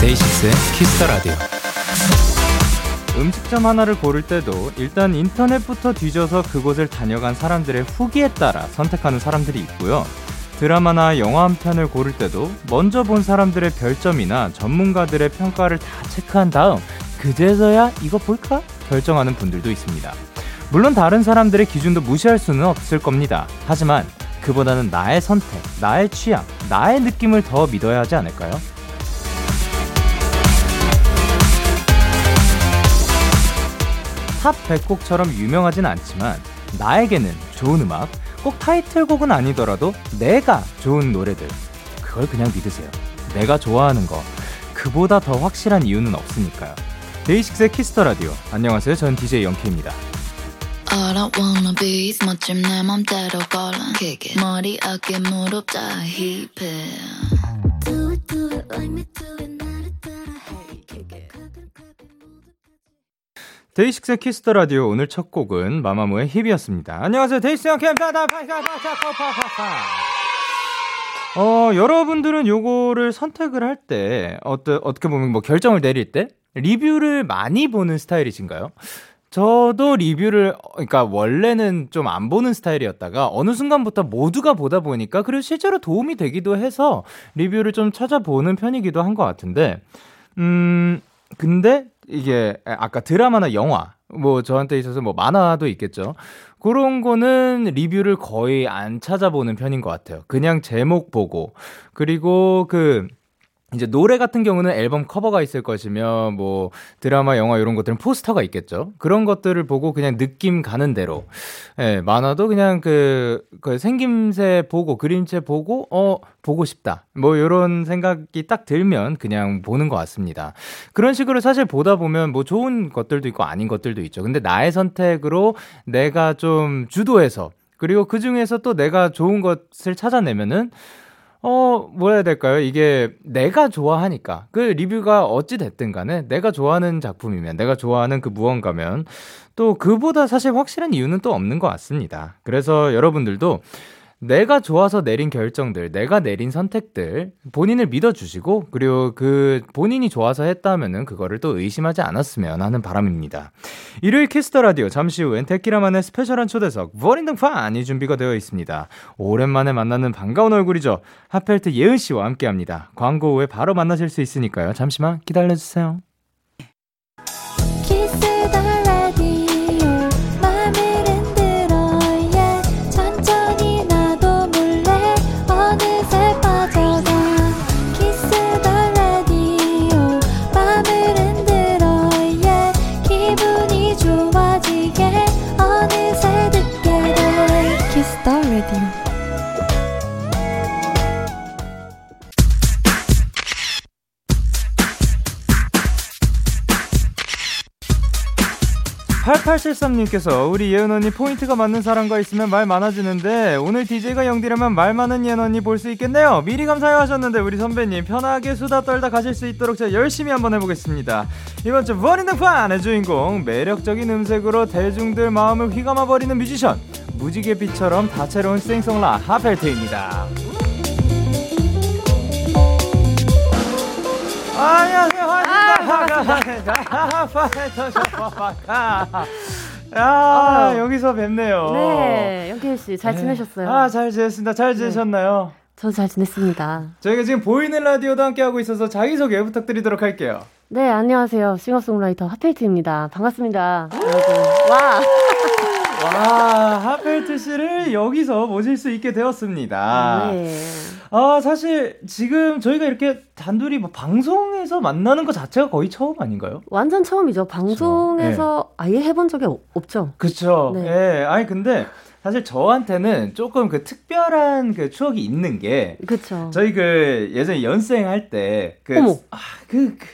DAY6의 Kiss the Radio. 음식점 하나를 고를 때도 일단 인터넷부터 뒤져서 그곳을 다녀간 사람들의 후기에 따라 선택하는 사람들이 있고요. 드라마나 영화 한 편을 고를 때도 먼저 본 사람들의 별점이나 전문가들의 평가를 다 체크한 다음 그제서야 이거 볼까? 결정하는 분들도 있습니다. 물론 다른 사람들의 기준도 무시할 수는 없을 겁니다. 하지만 그보다는 나의 선택, 나의 취향, 나의 느낌을 더 믿어야 하지 않을까요? Top 100곡처럼 유명하진 않지만 나에게는 좋은 음악, 꼭 타이틀곡은 아니더라도 내가 좋은 노래들 그걸 그냥 믿으세요. 내가 좋아하는 거 그보다 더 확실한 이유는 없으니까요. DAY6의 Kiss the Radio. 안녕하세요. 전 DJ Young K입니다. I wanna be 멋짐 내 맘대로 걸어 Kick it 머리 어깨 무릎 다 힙해 Do it do it like me do it DAY6의 Kiss the Radio 오늘 첫 곡은 마마무의 HIP이었습니다. 안녕하세요. DAY6 Young K입니다. 어, 여러분들은 요거를 선택을 할 때, 어떠, 어떻게 보면 뭐 결정을 내릴 때, 리뷰를 많이 보는 스타일이신가요? 저도 리뷰를, 그러니까 원래는 좀 안 보는 스타일이었다가 어느 순간부터 모두가 보다 보니까 그리고 실제로 도움이 되기도 해서 리뷰를 좀 찾아보는 편이기도 한 것 같은데, 음, 근데 이게 아까 드라마나 영화, 뭐 저한테 있어서 뭐 만화도 있겠죠. 그런 거는 리뷰를 거의 안 찾아보는 편인 것 같아요. 그냥 제목 보고 그리고 그 이제 노래 같은 경우는 앨범 커버가 있을 것이며 뭐 드라마, 영화 이런 것들은 포스터가 있겠죠. 그런 것들을 보고 그냥 느낌 가는 대로. 예, 만화도 그냥 그, 그 생김새 보고 그림체 보고 어 보고 싶다. 뭐 요런 생각이 딱 들면 그냥 보는 것 같습니다. 그런 식으로 사실 보다 보면 뭐 좋은 것들도 있고 아닌 것들도 있죠. 근데 나의 선택으로 내가 좀 주도해서 그리고 그 중에서 또 내가 좋은 것을 찾아내면은 어, 뭐라 해야 될까요? 이게 내가 좋아하니까. 그 리뷰가 어찌 됐든 간에 내가 좋아하는 작품이면, 내가 좋아하는 그 무언가면 또 그보다 사실 확실한 이유는 또 없는 것 같습니다. 그래서 여러분들도 내가 좋아서 내린 결정들, 내가 내린 선택들, 본인을 믿어주시고, 그리고 그 본인이 좋아서 했다면은 그거를 또 의심하지 않았으면 하는 바람입니다. 일요일 Kiss the Radio 잠시 후엔 데키라만의 special한 초대석, 본인등판이 준비가 되어 있습니다. 오랜만에 만나는 반가운 얼굴이죠. 핫펠트 예은 씨와 함께 합니다. 광고 후에 바로 만나실 수 있으니까요. 잠시만 기다려주세요. 8873님께서 우리 예은 언니 포인트가 맞는 사람과 있으면 말 많아지는데 오늘 DJ가 영디라면 말 많은 예은 언니 볼 수 있겠네요. 미리 감사해 하셨는데 우리 선배님 편하게 수다 떨다 가실 수 있도록 제가 열심히 한번 해보겠습니다. 이번 주 버리는판의 주인공 매력적인 음색으로 대중들 마음을 휘감아 버리는 뮤지션 무지개빛처럼 다채로운 싱송라 하펠트입니다. 안녕하세요. 야, 여기서 뵙네요. 네, 영케이 씨잘 네. 지내셨어요? 아, 잘 지냈습니다. 잘 지내셨나요? 저도 잘 지냈습니다. 저희가 지금 보이는 라디오도 함께 하고 있어서 자기 소개 부탁드리도록 할게요. 네, 안녕하세요. 싱어송라이터 하펠트입니다. 반갑습니다, 여러분. 와, 와, 하펠트 씨를 여기서 모실 수 있게 되었습니다. 네. 아, 사실 지금 저희가 이렇게 단둘이 뭐 방송에서 만나는 것 자체가 거의 처음 아닌가요? 완전 처음이죠. 방송에서 아예 해본 적이 없- 없죠. 그쵸. 네. 예. 아니, 근데 사실 저한테는 조금 그 특별한 그 추억이 있는 게 그쵸. 저희 그 예전에 연생 할때 그, 어머. 아, 그, 그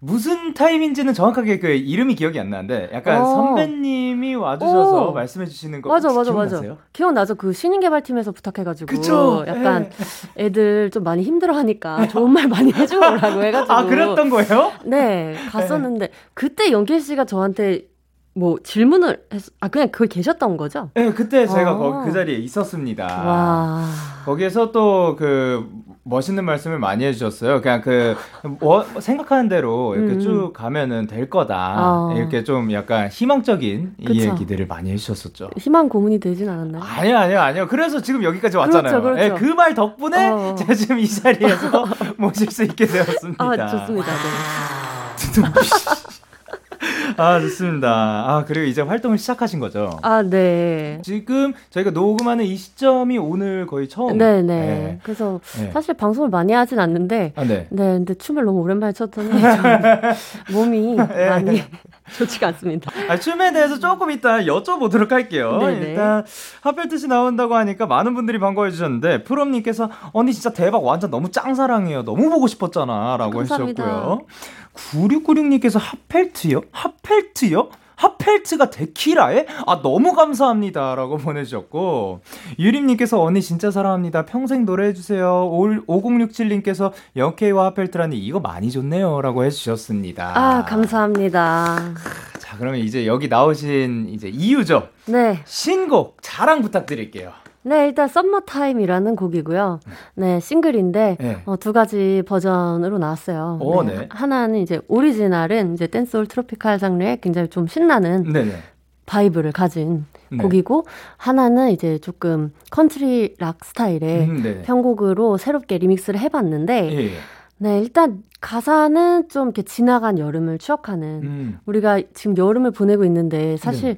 무슨 타임인지는 정확하게 그 이름이 기억이 안 나는데 약간 어. 선배님이 와주셔서 오. 말씀해 주시는 거 맞아, 맞아, 맞아. 기억나세요? 기억나죠? 그 신인개발팀에서 부탁해가지고. 그쵸? 약간 예. 애들 좀 많이 힘들어하니까 좋은 말 많이 해주고 오라고 해가지고. 아 그랬던 거예요? 네, 갔었는데, 그때 연길 씨가 저한테 뭐 질문을 했, 아, 그냥 거기 계셨던 거죠? 네, 그때 제가 아. 거기 그 자리에 있었습니다. 와. 거기에서 또 그 멋있는 말씀을 많이 해주셨어요. 그냥 그 워- 생각하는 대로 이렇게 음. 쭉 가면은 될 거다. 아. 이렇게 좀 약간 희망적인 이 그쵸. 얘기들을 많이 해주셨었죠. 희망 고문이 되진 않았나요? 아니요, 아니요, 아니요. 그래서 지금 여기까지 왔잖아요. 그렇죠, 그렇죠. 그말 덕분에 어. 제가 지금 이 자리에서 모실 수 있게 되었습니다. 아, 좋습니다. 네. 아, 좋습니다. 아, 그리고 이제 활동을 시작하신 거죠? 아, 네. 지금 저희가 녹음하는 이 시점이 오늘 거의 처음. 네네. 네. 그래서 네. 사실 방송을 많이 하진 않는데, 아, 네. 네, 근데 춤을 너무 오랜만에 췄더니 좀 몸이 네. 많이 좋지가 않습니다. 아, 춤에 대해서 조금 이따 여쭤보도록 할게요. 네네. 일단 핫펠트씨 나온다고 하니까 많은 분들이 반가워해 주셨는데 프롬님께서 언니 진짜 대박 완전 너무 짱사랑해요. 너무 보고 싶었잖아 라고 감사합니다. 해주셨고요. 9696님께서 핫펠트요? 핫펠트요? 핫펠트가 데키라에? 아, 너무 감사합니다. 라고 보내주셨고, 유림님께서 언니 진짜 사랑합니다. 평생 노래해주세요. 5067님께서 Young K와 핫펠트라니 이거 많이 좋네요. 라고 해주셨습니다. 아, 감사합니다. 자, 그러면 이제 여기 나오신 이제 이유죠. 네. 신곡 자랑 부탁드릴게요. 네, 일단 Summertime이라는 곡이고요. 네, 싱글인데 네. 어, 두 가지 버전으로 나왔어요. 오, 네. 하나는 이제 오리지널은 이제 댄스홀 tropical 장르의 굉장히 좀 신나는 네네. vibe를 가진 네. 곡이고 하나는 이제 조금 country rock 스타일의 음, 네네. 편곡으로 새롭게 remix를 해봤는데 예, 예. 네, 일단 가사는 좀 이렇게 지나간 여름을 추억하는 음. 우리가 지금 여름을 보내고 있는데 사실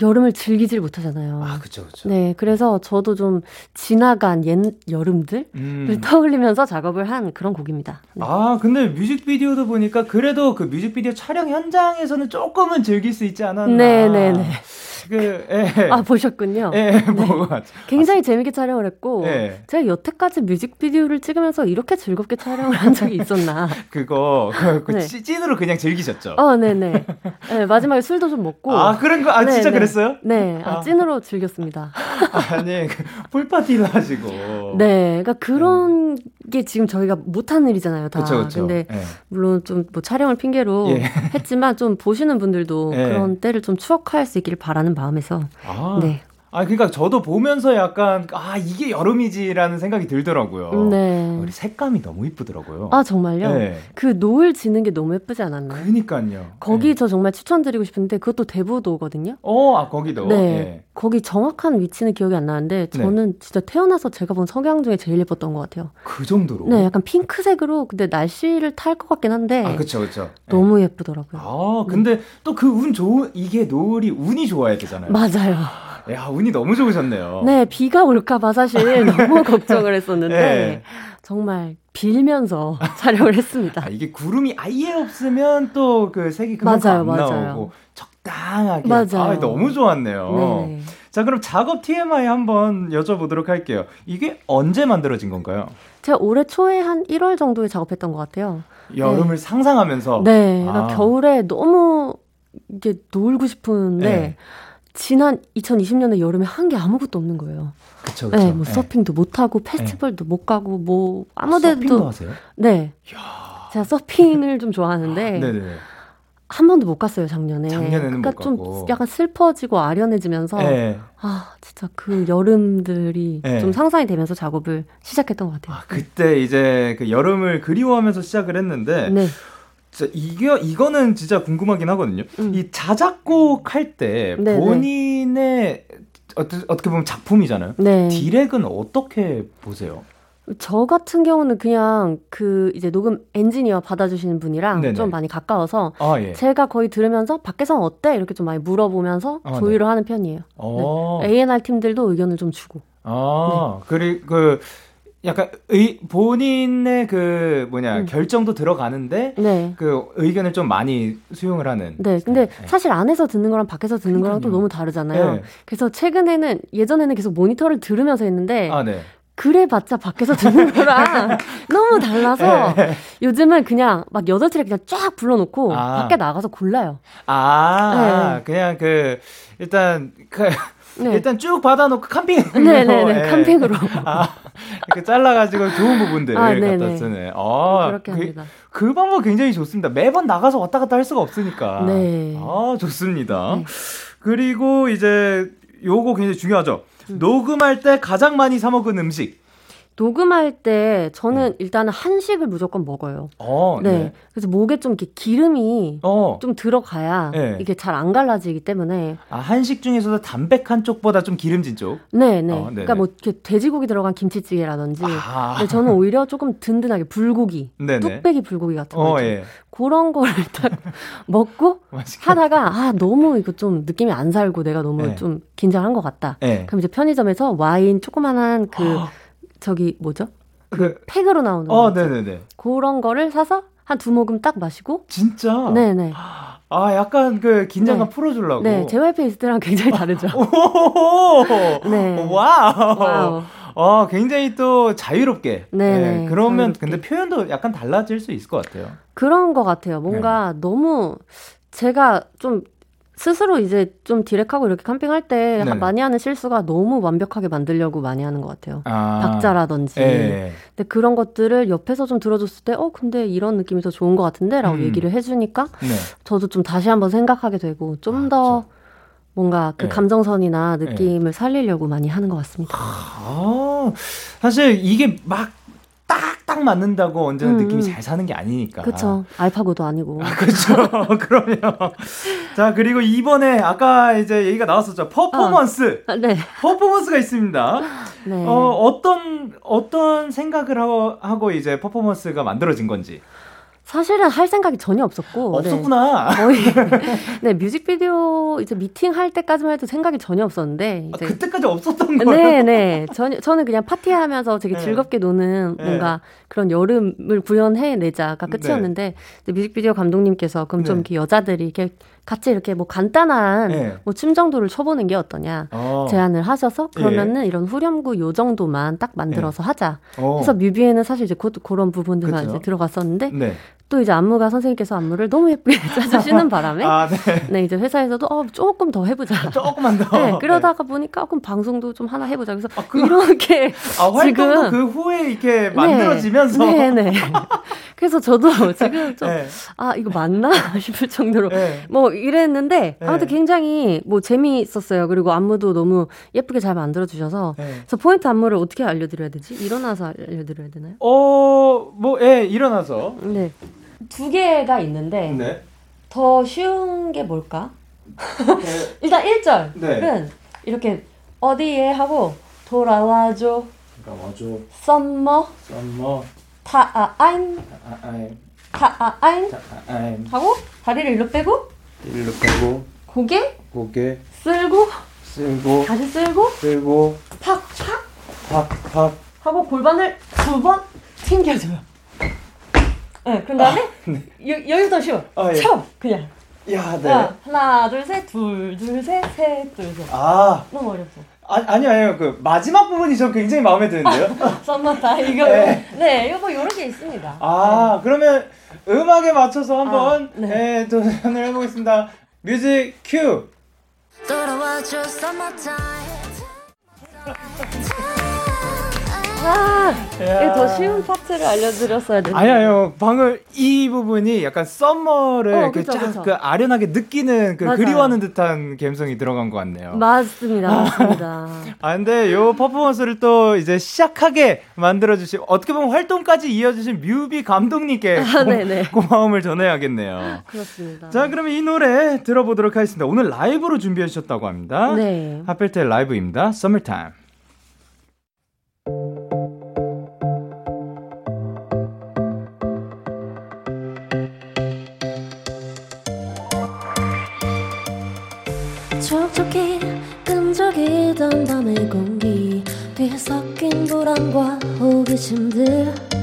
여름을 즐기질 못하잖아요. 아, 그쵸, 그쵸. 네, 그래서 저도 좀 지나간 옛 여름들을 음. 떠올리면서 작업을 한 그런 곡입니다. 네. 아, 근데 뮤직비디오도 보니까 그래도 그 뮤직비디오 촬영 현장에서는 조금은 즐길 수 있지 않았나. 네, 네, 네. 그, 예. 아, 보셨군요. 예, 뭐가. 굉장히 재밌게 촬영을 했고, 예. 제가 여태까지 뮤직비디오를 찍으면서 이렇게 즐겁게 촬영을 한 적이 있었나. 그거, 그, 그 네. 찌- 찐으로 그냥 즐기셨죠? 어, 네네. 네, 마지막에 술도 좀 먹고. 아, 그런 거, 아, 네, 진짜 네. 그랬어요? 네, 아, 아. 찐으로 즐겼습니다. 아니, 그 풀 파티를 하시고. 네, 그러니까 그런 게 지금 저희가 못하는 일이잖아요, 다. 그쵸, 그쵸. 근데 예. 물론 좀 뭐 촬영을 핑계로 예. 했지만 좀 보시는 분들도 예. 그런 때를 좀 추억할 수 있기를 바라는 마음에서 아. 네. 아, 그러니까 저도 보면서 약간 아 이게 여름이지라는 생각이 들더라고요. 네. 우리 색감이 너무 이쁘더라고요. 아 정말요? 네. 그 노을 지는 게 너무 예쁘지 않았나요? 그니까요. 거기 네. 저 정말 추천드리고 싶은데 그것도 대부도거든요. 어, 아 거기도. 네. 예. 거기 정확한 위치는 기억이 안 나는데 저는 진짜 태어나서 제가 본 석양 중에 제일 예뻤던 것 같아요. 그 정도로. 네, 약간 핑크색으로 근데 날씨를 탈 것 같긴 한데 아, 그쵸. 예. 너무 예쁘더라고요. 아, 근데 또 그 운 좋은 이게 노을이 운이 좋아야 되잖아요. 맞아요. 야, 운이 너무 좋으셨네요. 네, 비가 올까봐 사실 너무 걱정을 했었는데 네. 정말 빌면서 촬영을 했습니다. 아, 이게 구름이 아예 없으면 또 그 색이 그만큼 맞아요, 안 맞아요. 나오고 적당하게. 맞아요. 아, 너무 좋았네요. 네. 자, 그럼 작업 TMI 한번 여쭤보도록 할게요. 이게 언제 만들어진 건가요? 제가 올해 초에 한 1월 정도에 작업했던 것 같아요. 여름을 상상하면서. 네, 그러니까 아. 겨울에 너무 이게 놀고 싶은데 네. 지난 2020년에 여름에 한 게 아무것도 없는 거예요. 그쵸, 그쵸. 네, 뭐 서핑도 못 하고 페스티벌도 못 가고 뭐 서핑도 아무데도 하세요? 네. 제가 서핑을 좀 좋아하는데 네네. 한 번도 못 갔어요 작년에. 작년에는 그러니까 못좀 갔고. 약간 슬퍼지고 아련해지면서 네. 아 진짜 그 여름들이 네. 좀 상상이 되면서 작업을 시작했던 것 같아요. 아, 그때 이제 그 여름을 그리워하면서 시작을 했는데, 네. 진짜 이게, 이거는 진짜 궁금하긴 하거든요. 음. 이 자작곡 할때 네네. 본인의 어떻게, 어떻게 보면 작품이잖아요. 네. 디렉은 어떻게 보세요? 저 같은 경우는 그냥 그 이제 녹음 엔지니어 받아주시는 분이랑 네네. 좀 많이 가까워서 아, 예. 제가 거의 들으면서 밖에선 어때 이렇게 좀 많이 물어보면서 아, 조율을 하는 편이에요. 어. A&R 팀들도 의견을 좀 주고. 아, 그리고 그 약간 의, 본인의 그 뭐냐 음. 결정도 들어가는데 네. 그 의견을 좀 많이 수용을 하는. 네, 근데 사실 안에서 듣는 거랑 밖에서 듣는 거랑 또 그러니까요. 너무 다르잖아요. 네. 그래서 최근에는 예전에는 계속 모니터를 들으면서 했는데 아, 네. 그래봤자 밖에서 듣는 거랑 너무 달라서 네. 요즘은 그냥 막 여덟 트랙 그냥 쫙 불러놓고 아. 밖에 나가서 골라요. 아, 네. 그냥 그, 일단, 그, 네. 일단 쭉 받아놓고 캠핑. 네네네 캠핑으로 아, 이렇게 잘라가지고 좋은 부분들 아, 갖다 네네. 쓰네. 아, 그렇게 그, 합니다. 그 방법 굉장히 좋습니다. 매번 나가서 왔다 갔다 할 수가 없으니까. 네. 아, 좋습니다. 네. 그리고 이제 요거 굉장히 중요하죠. 음. 녹음할 때 가장 많이 사 먹은 음식. 녹음할 때 저는 일단은 한식을 무조건 먹어요. 어, 네. 그래서 목에 좀 이렇게 기름이 어. 좀 들어가야 네. 이게 잘 안 갈라지기 때문에 아, 한식 중에서도 담백한 쪽보다 좀 기름진 쪽. 네, 네. 어, 네네. 그러니까 뭐 이렇게 돼지고기 들어간 김치찌개라든지 아. 근데 저는 오히려 조금 든든하게 불고기, 네네. 뚝배기 불고기 같은 거 어. 예. 그런 거를 딱 먹고. 하다가 아 너무 이거 좀 느낌이 안 살고 내가 너무 네. 좀 긴장한 것 같다. 예. 그럼 이제 편의점에서 와인 조그만한 그 아, 저기 뭐죠? 그, 팩으로 나오는 어, 거? 네네네. 그런 거를 사서 한 두 모금 딱 마시고 진짜? 네네 아, 약간 그 긴장감 네. 풀어주려고. 네 JYP 때랑 굉장히 다르죠. 오! 네. 와우. 와우. 어, 굉장히 또 자유롭게. 네네, 예, 그러면 자유롭게. 근데 표현도 약간 달라질 수 있을 것 같아요. 그런 것 같아요. 뭔가 네. 너무 제가 좀 스스로 이제 좀 direct하고 이렇게 comping할 때 네네. 많이 하는 실수가 너무 완벽하게 만들려고 많이 하는 것 같아요. 아. 박자라든지. 예. 근데 그런 것들을 옆에서 좀 들어줬을 때, 어, 근데 이런 느낌이 더 좋은 것 같은데? 라고 음. 얘기를 해주니까 네. 저도 좀 다시 한번 생각하게 되고 좀 아, 더. 뭔가 그 네. 감정선이나 느낌을 살리려고 많이 하는 것 같습니다. 아, 사실 이게 막 딱 딱 맞는다고 언제나 음, 느낌이 음. 잘 사는 게 아니니까. 그쵸. 알파고도 아니고. 그렇죠. 그럼요. 자, 그리고 이번에 아까 이제 얘기가 나왔었죠. 퍼포먼스. 아, 네. 퍼포먼스가 있습니다. 네. 어, 어떤 어떤 생각을 하고, 하고 이제 퍼포먼스가 만들어진 건지. 사실은 할 생각이 전혀 없었고. 네. 없었구나. 거의 네 뮤직비디오 이제 미팅 할 때까지만 해도 생각이 전혀 없었는데 아, 이제 그때까지 없었던 거예요. 네, 네. 전혀 저는 그냥 파티하면서 되게 네. 즐겁게 노는 네. 뭔가 그런 여름을 구현해 내자가 끝이었는데 이제 뮤직비디오 감독님께서 그럼 좀 네. 이렇게 여자들이 이렇게 같이 이렇게 뭐 간단한 네. 뭐춤 정도를 춰보는 게 어떠냐 어. 제안을 하셔서 예. 그러면은 이런 후렴구 요 정도만 딱 만들어서 하자. 어. 그래서 뮤비에는 사실 이제 그, 그런 부분들만 그쵸. 이제 들어갔었는데 네. 또 이제 안무가 선생님께서 안무를 너무 예쁘게 짜주시는 바람에 아, 네. 네, 이제 회사에서도 어, 조금 더 해보자. 조금만 더. 네, 그러다가 보니까 어, 그럼 방송도 좀 하나 해보자. 그래서 아, 그- 이렇게 아, 지금- 그 후에 이렇게 만들어지면서. 네, 네. 그래서 저도 지금 좀 네. 아 이거 맞나 싶을 정도로 네. 뭐 이랬는데 네. 아무튼 굉장히 뭐 재미있었어요. 그리고 안무도 너무 예쁘게 잘 만들어 주셔서 네. 그래서 포인트 안무를 어떻게 알려드려야 되지? 일어나서 알려드려야 되나요? 어, 뭐, 예, 일어나서. 네. 두 개가 있는데 네. 더 쉬운 게 뭘까? 일단 1절은 네. 이렇게 어디에 하고 돌아와줘 그러니까 와줘. summer summer. time 아. time 자, 아, 아이. 하고 다리를 일로 빼고 일로 빼고, 고개 고개 쓸고 쓸고, 다시 쓸고 쓸고, 팍팍 팍, 팍. 하고 골반을 두 번 튕겨줘요. 네, 그런 다음에 여, 여기서 쉬워. 아, 예. 쳐 그냥. 야, 네. 자, 하나 둘 셋 둘 둘 셋 셋 둘 셋. 아, 너무 어렵죠. 아, 아니요, 아니요. 그, 마지막 부분이 전 굉장히 마음에 드는데요. summer ti 이거 네. 네, 이거 뭐 여러 개 있습니다. 아, 그러면 음악에 맞춰서 한번, 아, 네. 예, 도전을 해보겠습니다. music cue! 아, 더 쉬운 파트를 알려드렸어야 되는데. 아니, 아니요. 방금 이 부분이 약간 썸머를 어, 그쵸, 쫙. 그 아련하게 느끼는 그 맞아요. 그리워하는 듯한 감성이 들어간 것 같네요. 맞습니다, 맞습니다. 아, 근데 요 퍼포먼스를 또 이제 시작하게 만들어주신, 어떻게 보면 활동까지 이어주신 뮤비 감독님께 아, 고, 네네. 고마움을 전해야겠네요. 그렇습니다. 자, 그러면 이 노래 들어보도록 하겠습니다. 오늘 라이브로 준비해 주셨다고 합니다. 네. 하필텔 라이브입니다. Summertime. 끈적이던 밤의 공기 뒤에 섞인 불안과 호기심들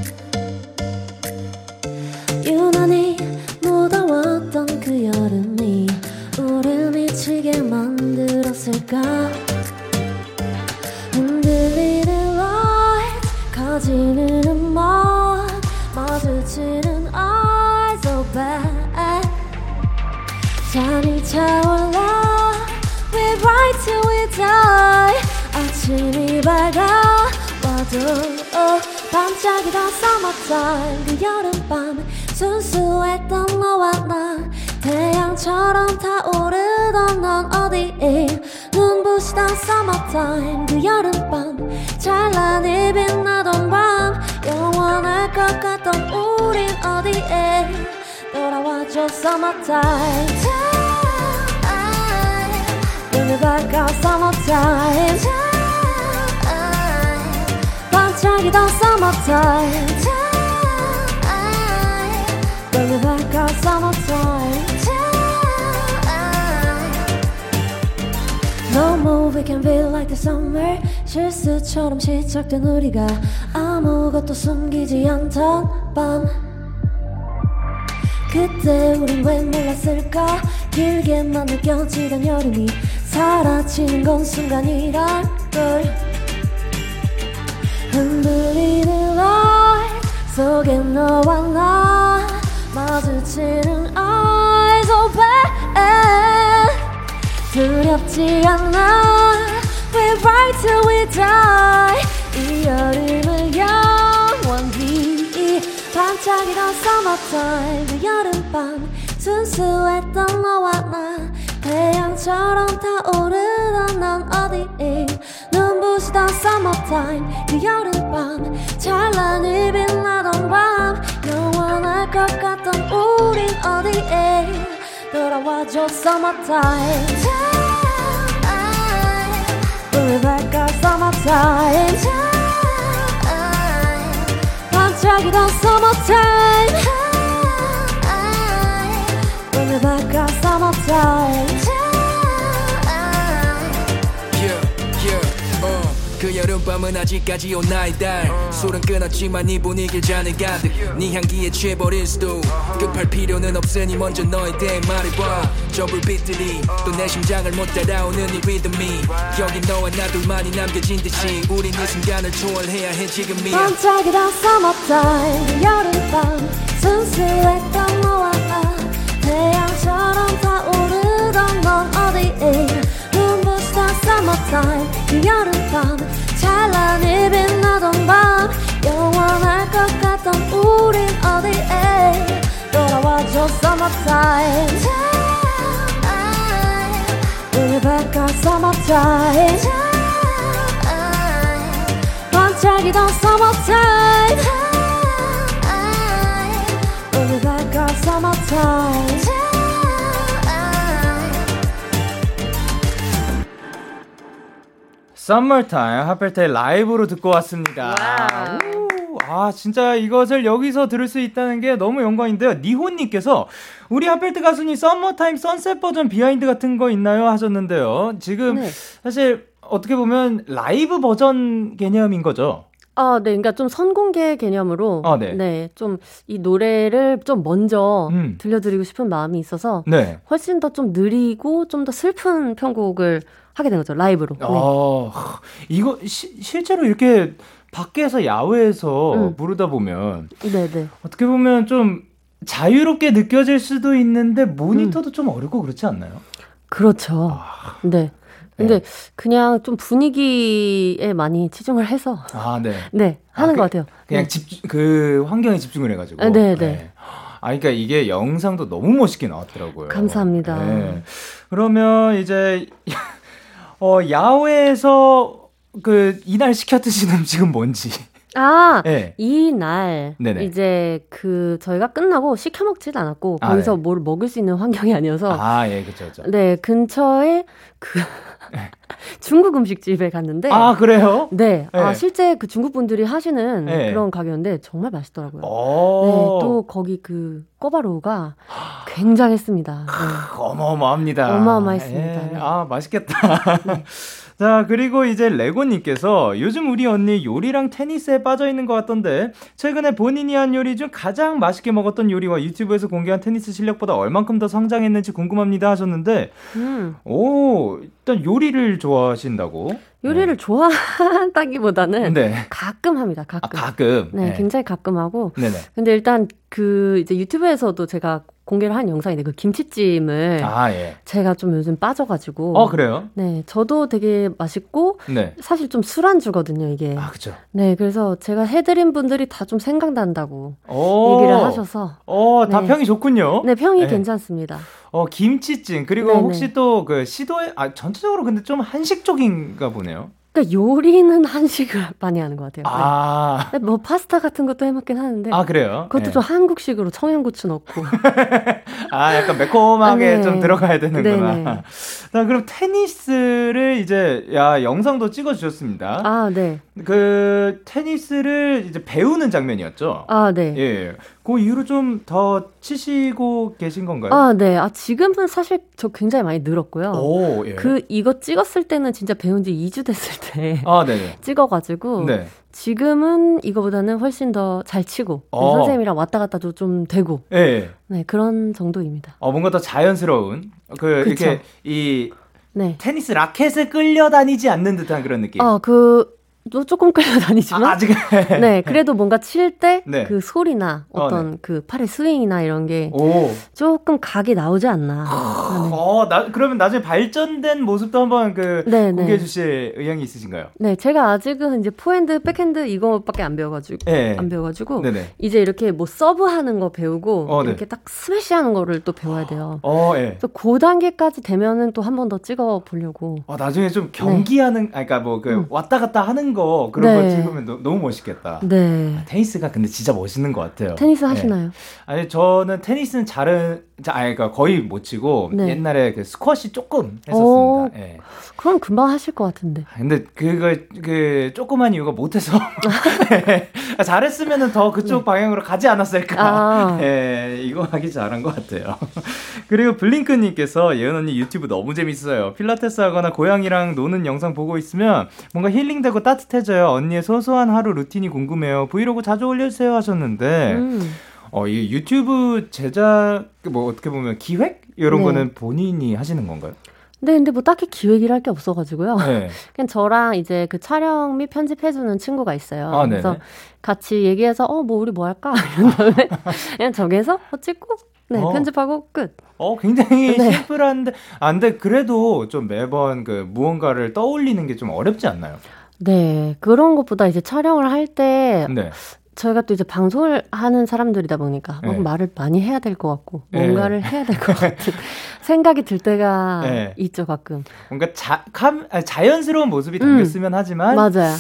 반짝이던 summertime 그 여름밤 순수했던 너와 나. 태양처럼 타오르던 넌 어디에? 눈부시던 summertime 그 여름밤 찬란히 빛나던 밤. 영원할 것 같던 우린 어디에? 돌아와줘 summertime Bring me back our summertime 반짝이던 summertime Bring me back our summertime No more we can be like the summer 실수처럼 시작된 우리가 아무것도 숨기지 않던 밤 그때 우린 왜 몰랐을까 길게만 느껴지던 여름이 사라지는 건 순간이란 걸 흔들리는 light 속에 너와 나 마주치는 eyes bad 두렵지 않아. We ride till we die. 이 여름을 영원히 반짝이던 summertime. 그 여름밤 순수했던 너와 나. 태양처럼 타오르던 넌 어디에 눈부시던 summertime 그 여름밤 찬란히 빛나던 밤 영원할 것 같던 우린 어디에 돌아와줘 summertime back our summertime 반짝이던 summertime back our summertime 그 여름밤은 아직까지 온나이다 술은 끊었지만 이 분위기를 잔을 가득. 네 향기에 취해버릴 수도. 급할 필요는 없으니 먼저 너에 대해 말해봐. 저 불빛들이 또 내 심장을 못 따라오는 이 리듬이. 여기 너와 나 둘만이 남겨진 듯이 우린 이 순간을 초월해야 해 지금이야. 반짝이던 summertime. 그 여름밤 순수했던 너와 나. 태양처럼 타오르던 넌 어디에 summertime 그 여름밤 찬란히 빛나던 밤 영원할 것 같던 우린 어디에 돌아와줘 summertime back our summertime 반짝이던 summertime back our summertime Summertime 핫펠트의 라이브로 듣고 왔습니다. 아 진짜 이것을 여기서 들을 수 있다는 게 너무 영광인데요. 니혼님께서 우리 핫펠트 가수님 Summertime sunset 버전 behind 같은 거 있나요 하셨는데요. 지금 네. 사실 어떻게 보면 라이브 버전 개념인 거죠. 아, 네. 그러니까 좀 선공개 개념으로 아, 네. 좀이 노래를 좀 먼저 음. 들려드리고 싶은 마음이 있어서 네. 훨씬 더 좀 느리고 좀 더 슬픈 편곡을 하게 된 거죠. 라이브로. 네. 어, 이거 시, 실제로 이렇게 밖에서 야외에서 음. 부르다 보면 네, 네. 어떻게 보면 좀 자유롭게 느껴질 수도 있는데 모니터도 음. 좀 어렵고 그렇지 않나요? 그렇죠. 네. 근데 그냥 좀 분위기에 많이 치중을 해서 아, 네. 네, 하는 그- 것 같아요. 그냥 네. 집중 그 환경에 집중을 해 가지고. 아, 네, 네. 아, 그러니까 이게 영상도 너무 멋있게 나왔더라고요. 감사합니다. 네. 그러면 이제 어 야외에서 그 이날 시켜 드신 음식은 뭔지. 아, 네. 이날 네네. 이제 그 저희가 끝나고 시켜 먹지도 않았고 아, 거기서 네. 뭘 먹을 수 있는 환경이 아니어서 아, 예, 그렇죠, 그렇죠. 네 근처에 그 중국 음식집에 갔는데 아, 그래요? 네, 아 네. 실제 그 중국 분들이 하시는 네. 그런 가게였는데 정말 맛있더라고요. 오. 네, 또 거기 그 꼬바로우가 굉장했습니다. 네. 어마어마합니다. 어마어마했습니다. 예. 네. 아, 맛있겠다. 자, 그리고 이제 레고님께서 요즘 우리 언니 요리랑 테니스에 빠져 있는 것 같던데, 최근에 본인이 한 요리 중 가장 맛있게 먹었던 요리와 유튜브에서 공개한 테니스 실력보다 얼만큼 더 성장했는지 궁금합니다 하셨는데, 음, 오, 일단 요리를 좋아하신다고? 요리를 네. 좋아한다기보다는 네. 가끔 합니다. 아, 가끔. 가끔. 네, 굉장히 가끔 하고. 네네. 근데 일단 그 이제 유튜브에서도 제가 공개를 한 영상인데 그 김치찜을 아, 예. 제가 좀 요즘 빠져가지고. 어, 그래요? 네, 저도 되게 맛있고 네. 사실 좀 술안주거든요, 이게. 아, 그죠. 네, 그래서 제가 해드린 분들이 다 좀 생각난다고 오. 얘기를 하셔서. 어, 다 네. 평이 좋군요. 네, 평이 네. 괜찮습니다. 어, 김치찜. 그리고 네네. 혹시 또 그 시도에, 아, 전체적으로 근데 좀 한식 쪽인가 보네요. 그러니까 요리는 한식을 많이 하는 것 같아요. 네. 아. 근데 뭐 파스타 같은 것도 해 먹긴 하는데. 아, 그래요? 그것도 네. 좀 한국식으로 청양고추 넣고. 아, 약간 매콤하게 네. 좀 들어가야 되는구나. 네네. 자, 그럼 테니스를 이제, 야, 영상도 찍어 주셨습니다. 아, 네. 그, 테니스를 이제 배우는 장면이었죠? 아, 네. 예. 그 이후로 좀 더 치시고 계신 건가요? 아, 네. 아, 지금은 사실 저 굉장히 많이 늘었고요. 오, 예. 그, 이거 찍었을 때는 진짜 배운 지 2주 됐을 때 아, 네네. 찍어 가지고. 네. 지금은 이거보다는 훨씬 더 잘 치고. 어. 선생님이랑 왔다 갔다도 좀 되고. 예, 예. 네, 그런 정도입니다. 어, 뭔가 더 자연스러운, 그, 그쵸. 이렇게, 이, 네. 테니스 라켓을 끌려다니지 않는 듯한 그런 느낌. 아, 그, 또 조금 끌려다니지만. 아, 아직. 네, 그래도 뭔가 칠 때그 네. 소리나 어, 어떤 그 팔의 스윙이나 이런 게 오. 조금 각이 나오지 않나. 아, 네. 어, 나, 그러면 나중에 발전된 모습도 한번 그, 네, 네. 공개해 주실 의향이 있으신가요? 네, 제가 아직은 이제 포핸드, 백핸드 이거밖에 안 배워가지고 예. 안 배워가지고 네네. 이제 이렇게 뭐 서브하는 거 배우고 어, 네. 이렇게 딱 스매시하는 거를 또 배워야 돼요. 어, 예. 그 단계까지 되면은 또 한 번 더 찍어 보려고. 어, 나중에 좀 경기하는, 아, 그니까 뭐, 그, 음. 왔다 갔다 하는 거, 그런 네. 거 찍으면 너, 너무 멋있겠다. 네. 테니스가 근데 진짜 멋있는 것 같아요. 테니스 네. 하시나요? 아니, 저는 테니스는 잘은, 자, 아니, 그러니까 거의 못 치고, 네. 옛날에 그 스쿼시 조금 오. 했었습니다. 예. 그럼 금방 하실 것 같은데. 근데 그거 그 조그만 이유가 못해서 잘했으면은 더 그쪽 방향으로 가지 않았을까. 네. 아. 예, 이거 하기 잘한 것 같아요. 그리고 블링크님께서 예은 언니 유튜브 너무 재밌어요. 필라테스 하거나 고양이랑 노는 영상 보고 있으면 뭔가 힐링되고 따뜻해져요. 언니의 소소한 하루 루틴이 궁금해요. 브이로그 자주 올려주세요 하셨는데, 음. 어, 이 유튜브 제작, 뭐 어떻게 보면 기획? 이런 네. 거는 본인이 하시는 건가요? 네, 근데 뭐 딱히 기획이랄 게 없어가지고요. 네. 그냥 저랑 이제 그 촬영 및 편집해주는 친구가 있어요. 아. 그래서 같이 얘기해서 어 뭐 우리 뭐 할까 이런 다음에 그냥 정해서 어, 찍고 네 어. 편집하고 끝. 어, 굉장히 네. 심플한데, 아, 근데 그래도 좀 매번 그 무언가를 떠올리는 게 좀 어렵지 않나요? 네 그런 것보다 이제 촬영을 할 때 네. 저희가 또 이제 방송을 하는 사람들이다 보니까 네. 말을 많이 해야 될 것 같고 네. 뭔가를 해야 될 것 같은 생각이 들 때가 네. 있죠 가끔. 뭔가 자, 감, 자연스러운 모습이 음. 담겼으면 하지만, 맞아요.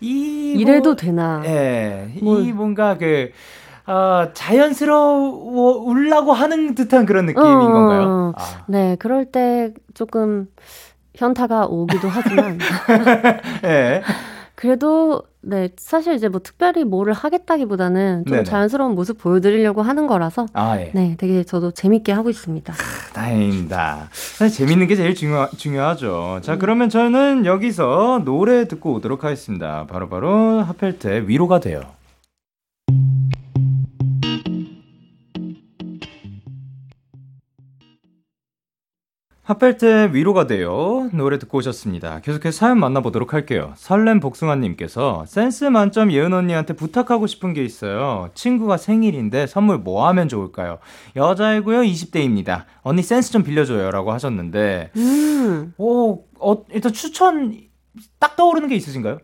이. 이래도 뭐, 되나. 예. 뭘. 이 뭔가 그, 아, 자연스러워, 울라고 하는 듯한 그런 느낌인 어, 어, 건가요? 어. 아, 네 그럴 때 조금 현타가 오기도 하지만 예. 그래도 네 사실 이제 뭐 특별히 뭐를 하겠다기보다는 좀 네네. 자연스러운 모습 보여드리려고 하는 거라서 아, 예. 네 되게 저도 재밌게 하고 있습니다. 다행입니다. 사실 재밌는 게 제일 중요, 중요하죠. 음. 자, 그러면 저는 여기서 노래 듣고 오도록 하겠습니다. 바로 바로 하펠트의 위로가 돼요. 핫벨트의 위로가 돼요. 노래 듣고 오셨습니다. 계속해서 사연 만나보도록 할게요. 설렘 복숭아님께서 센스 만점 예은 언니한테 부탁하고 싶은 게 있어요. 친구가 생일인데 선물 뭐 하면 좋을까요? 여자이고요, 20대입니다. 언니 센스 좀 빌려줘요. 라고 하셨는데, 음, 오, 어, 일단 추천 딱 떠오르는 게 있으신가요?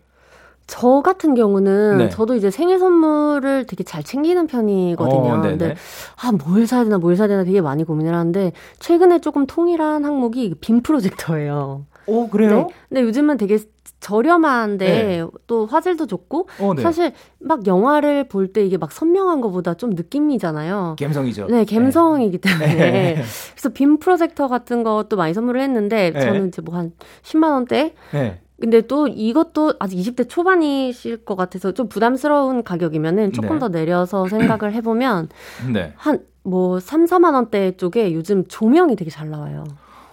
저 같은 경우는 네. 저도 이제 생일 선물을 되게 잘 챙기는 편이거든요. 어. 근데 아 뭘 사야 되나 뭘 사야 되나 되게 많이 고민을 하는데 최근에 조금 통일한 항목이 빔 프로젝터예요. 오, 그래요? 네. 근데 요즘은 되게 저렴한데 또 화질도 좋고 어, 네. 사실 막 영화를 볼 때 이게 막 선명한 것보다 좀 느낌이잖아요. 감성이죠. 네, 감성이기 때문에. 네. 그래서 빔 프로젝터 같은 것도 많이 선물을 했는데 네. 저는 이제 뭐 한 10만 원대. 네. 근데 또 이것도 아직 20대 초반이실 것 같아서 좀 부담스러운 가격이면은 조금 네. 더 내려서 생각을 해보면 네. 한뭐 3, 4만 원대 쪽에 요즘 조명이 되게 잘 나와요.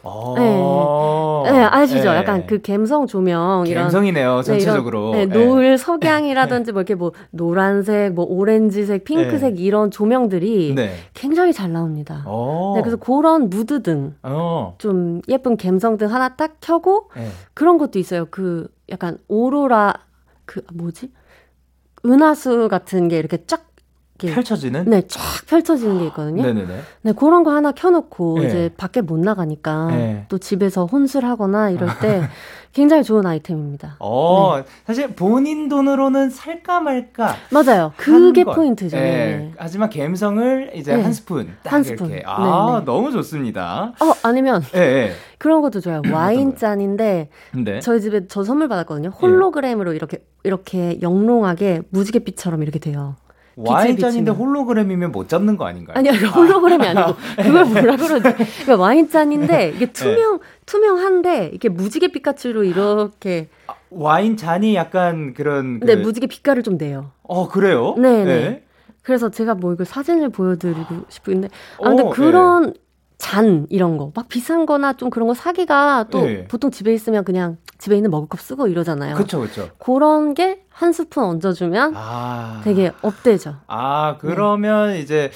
어. 네, 아시죠? 네. 약간 그 감성 조명 이런 감성이네요, 전체적으로. 네, 이런, 네, 노을 석양이라든지 뭐 이렇게 뭐 노란색, 뭐 오렌지색, 핑크색 이런 조명들이 네. 굉장히 잘 나옵니다. 어. 네, 그래서 그런 무드 등, 어. 좀 예쁜 감성 등 하나 딱 켜고 네. 그런 것도 있어요. 그 약간 오로라 그 뭐지? 은하수 같은 게 이렇게 쫙 이렇게 펼쳐지는? 네, 쫙 펼쳐지는 게 있거든요. 네네네. 네, 그런 거 하나 켜놓고 네. 이제 밖에 못 나가니까 네. 또 집에서 혼술하거나 이럴 때 굉장히 좋은 아이템입니다. 어, 네. 사실 본인 돈으로는 살까 말까. 맞아요. 그게 것. 포인트죠. 예. 네. 하지만 감성을 이제 네. 한 스푼 딱한 이렇게. 스푼. 아, 네, 네. 너무 좋습니다. 어, 아니면. 그런 것도 좋아요. 와인 잔인데 근데 저희 집에 저 선물 받았거든요. 예. 홀로그램으로 이렇게 이렇게 영롱하게 무지개빛처럼 이렇게 돼요. 와인 잔인데 비치면. 홀로그램이면 못 잡는 거 아닌가요? 아니, 아니 홀로그램이 아 니고 그걸 뭐라 그러지? 그러니까 와인 잔인데 이게 투명 투명한데 이렇게 무지개 빛깔로 이렇게 아, 와인 잔이 약간 그런 그 근데 무지개 빛깔을 좀 내요. 어, 그래요? 네, 예. 네. 그래서 제가 뭐 이걸 사진을 보여드리고 싶은데 아무튼 어, 그런 잔 이런 거 막 비싼 거나 좀 그런 거 사기가 또 예. 보통 집에 있으면 그냥 집에 있는 머그컵 쓰고 이러잖아요. 그쵸, 그쵸. 그런 게 한 스푼 얹어 주면 아. 되게 업되죠. 아, 그러면 이제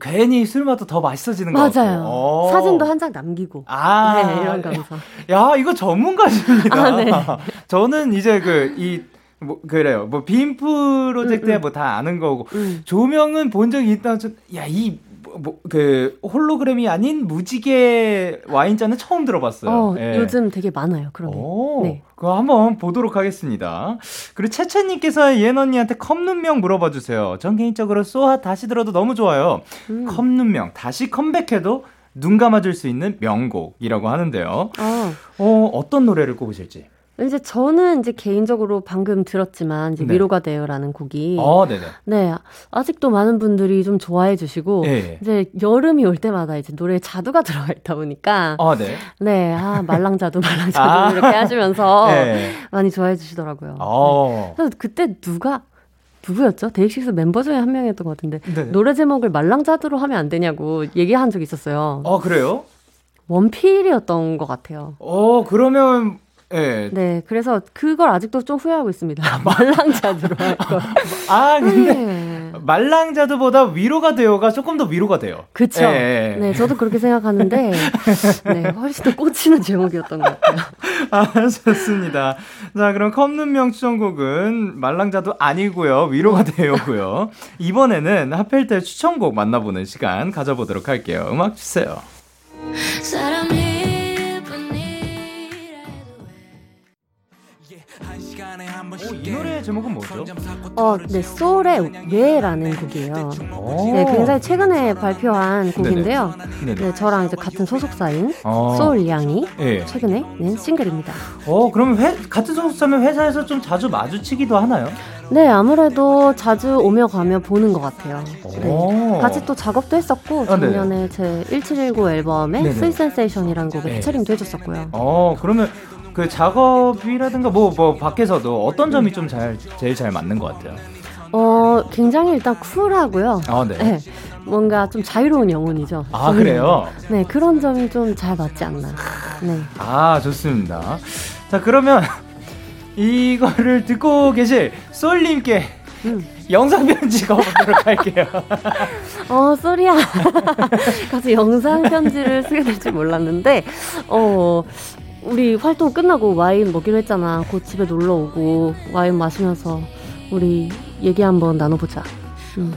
괜히 술 맛도 더 맛있어지는 것 같고. 맞아요. 어. 사진도 한 장 남기고. 아. 네, 이런 감성. 야, 이거 전문가십니다. 아, 네. 저는 이제 그, 이, 뭐, 그래요. 뭐, 빔 프로젝트야 음, 음. 뭐다 아는 거고. 음. 조명은 본 적이 있다. 저, 야, 이, 뭐, 뭐, 그, 홀로그램이 아닌 무지개 와인잔은 처음 들어봤어요. 어, 예. 요즘 되게 많아요. 그런 게. 오, 네. 그거 한번 보도록 하겠습니다. 그리고 채채님께서 예은 언니한테 컵 눈명 물어봐 주세요. 전 개인적으로 쏘아 다시 들어도 너무 좋아요. 음. 컵 눈명 다시 컴백해도 눈 감아줄 수 있는 명곡이라고 하는데요. 어. 어, 어떤 노래를 꼽으실지. 이제 저는 이제 개인적으로 방금 들었지만 이제 네. 위로가 돼요라는 곡이 어. 네 아직도 많은 분들이 좀 좋아해 주시고 예. 이제 여름이 올 때마다 이제 노래에 자두가 들어가 있다 보니까 어, 네. 네, 아, 말랑자두, 말랑자두, 아. 이렇게 하시면서 네. 많이 좋아해 주시더라고요. 어. 네. 그래서 그때 누가, 누구였죠? 데이식스 멤버 중에 한 명이었던 것 같은데, 네네. 노래 제목을 말랑자두로 하면 안 되냐고 얘기한 적이 있었어요. 어, 그래요? 원필이었던 것 같아요. 어, 그러면, 예. 네, 그래서 그걸 아직도 좀 후회하고 있습니다. 말랑자두로 할 걸. 아, 근데. 네. 말랑자두보다 위로가 돼요가 조금 더 위로가 돼요. 그쵸. 예, 예. 네, 저도 그렇게 생각하는데, 네, 훨씬 더 꽂히는 제목이었던 것 같아요. 아, 좋습니다. 자, 그럼 컵눈명 추천곡은 말랑자도 아니고요. 위로가 되요고요. 이번에는 하필 때 추천곡 만나보는 시간 가져보도록 할게요. 음악 주세요. 사람이 노래 제목은 뭐죠? 어, 네, 소울의 왜라는 곡이에요. 오. 네, 굉장히 최근에 발표한 곡인데요. 네네. 네, 저랑 이제 같은 소속사인 어. 소울 양이 예. 최근에 낸 싱글입니다. 어, 그러면 회, 같은 소속사면 회사에서 좀 자주 마주치기도 하나요? 네, 아무래도 자주 오며 가며 보는 것 같아요. 네. 오. 같이 또 작업도 했었고, 아, 네네. 작년에 제 1719 앨범에 네네. Sweet Sensation이라는 곡을 네. 피처링도 해줬었고요. 어, 그러면 그 작업이라든가 뭐, 뭐, 밖에서도 어떤 점이 좀 잘, 제일 잘 맞는 것 같아요? 어, 굉장히 일단 쿨하고요. 아, 네. 네, 뭔가 좀 자유로운 영혼이죠. 아, 그래요? 네, 그런 점이 좀 잘 맞지 않나. 네. 아, 좋습니다. 자, 그러면 이거를 듣고 계실 솔님께 음. 영상 편지 가보도록 할게요. 어, 쏘리야. 가서 영상 편지를 쓰게 될 줄 몰랐는데, 어, 우리 활동 끝나고 와인 먹기로 했잖아. 곧 집에 놀러 오고, 와인 마시면서 우리 얘기 한번 나눠보자. 음.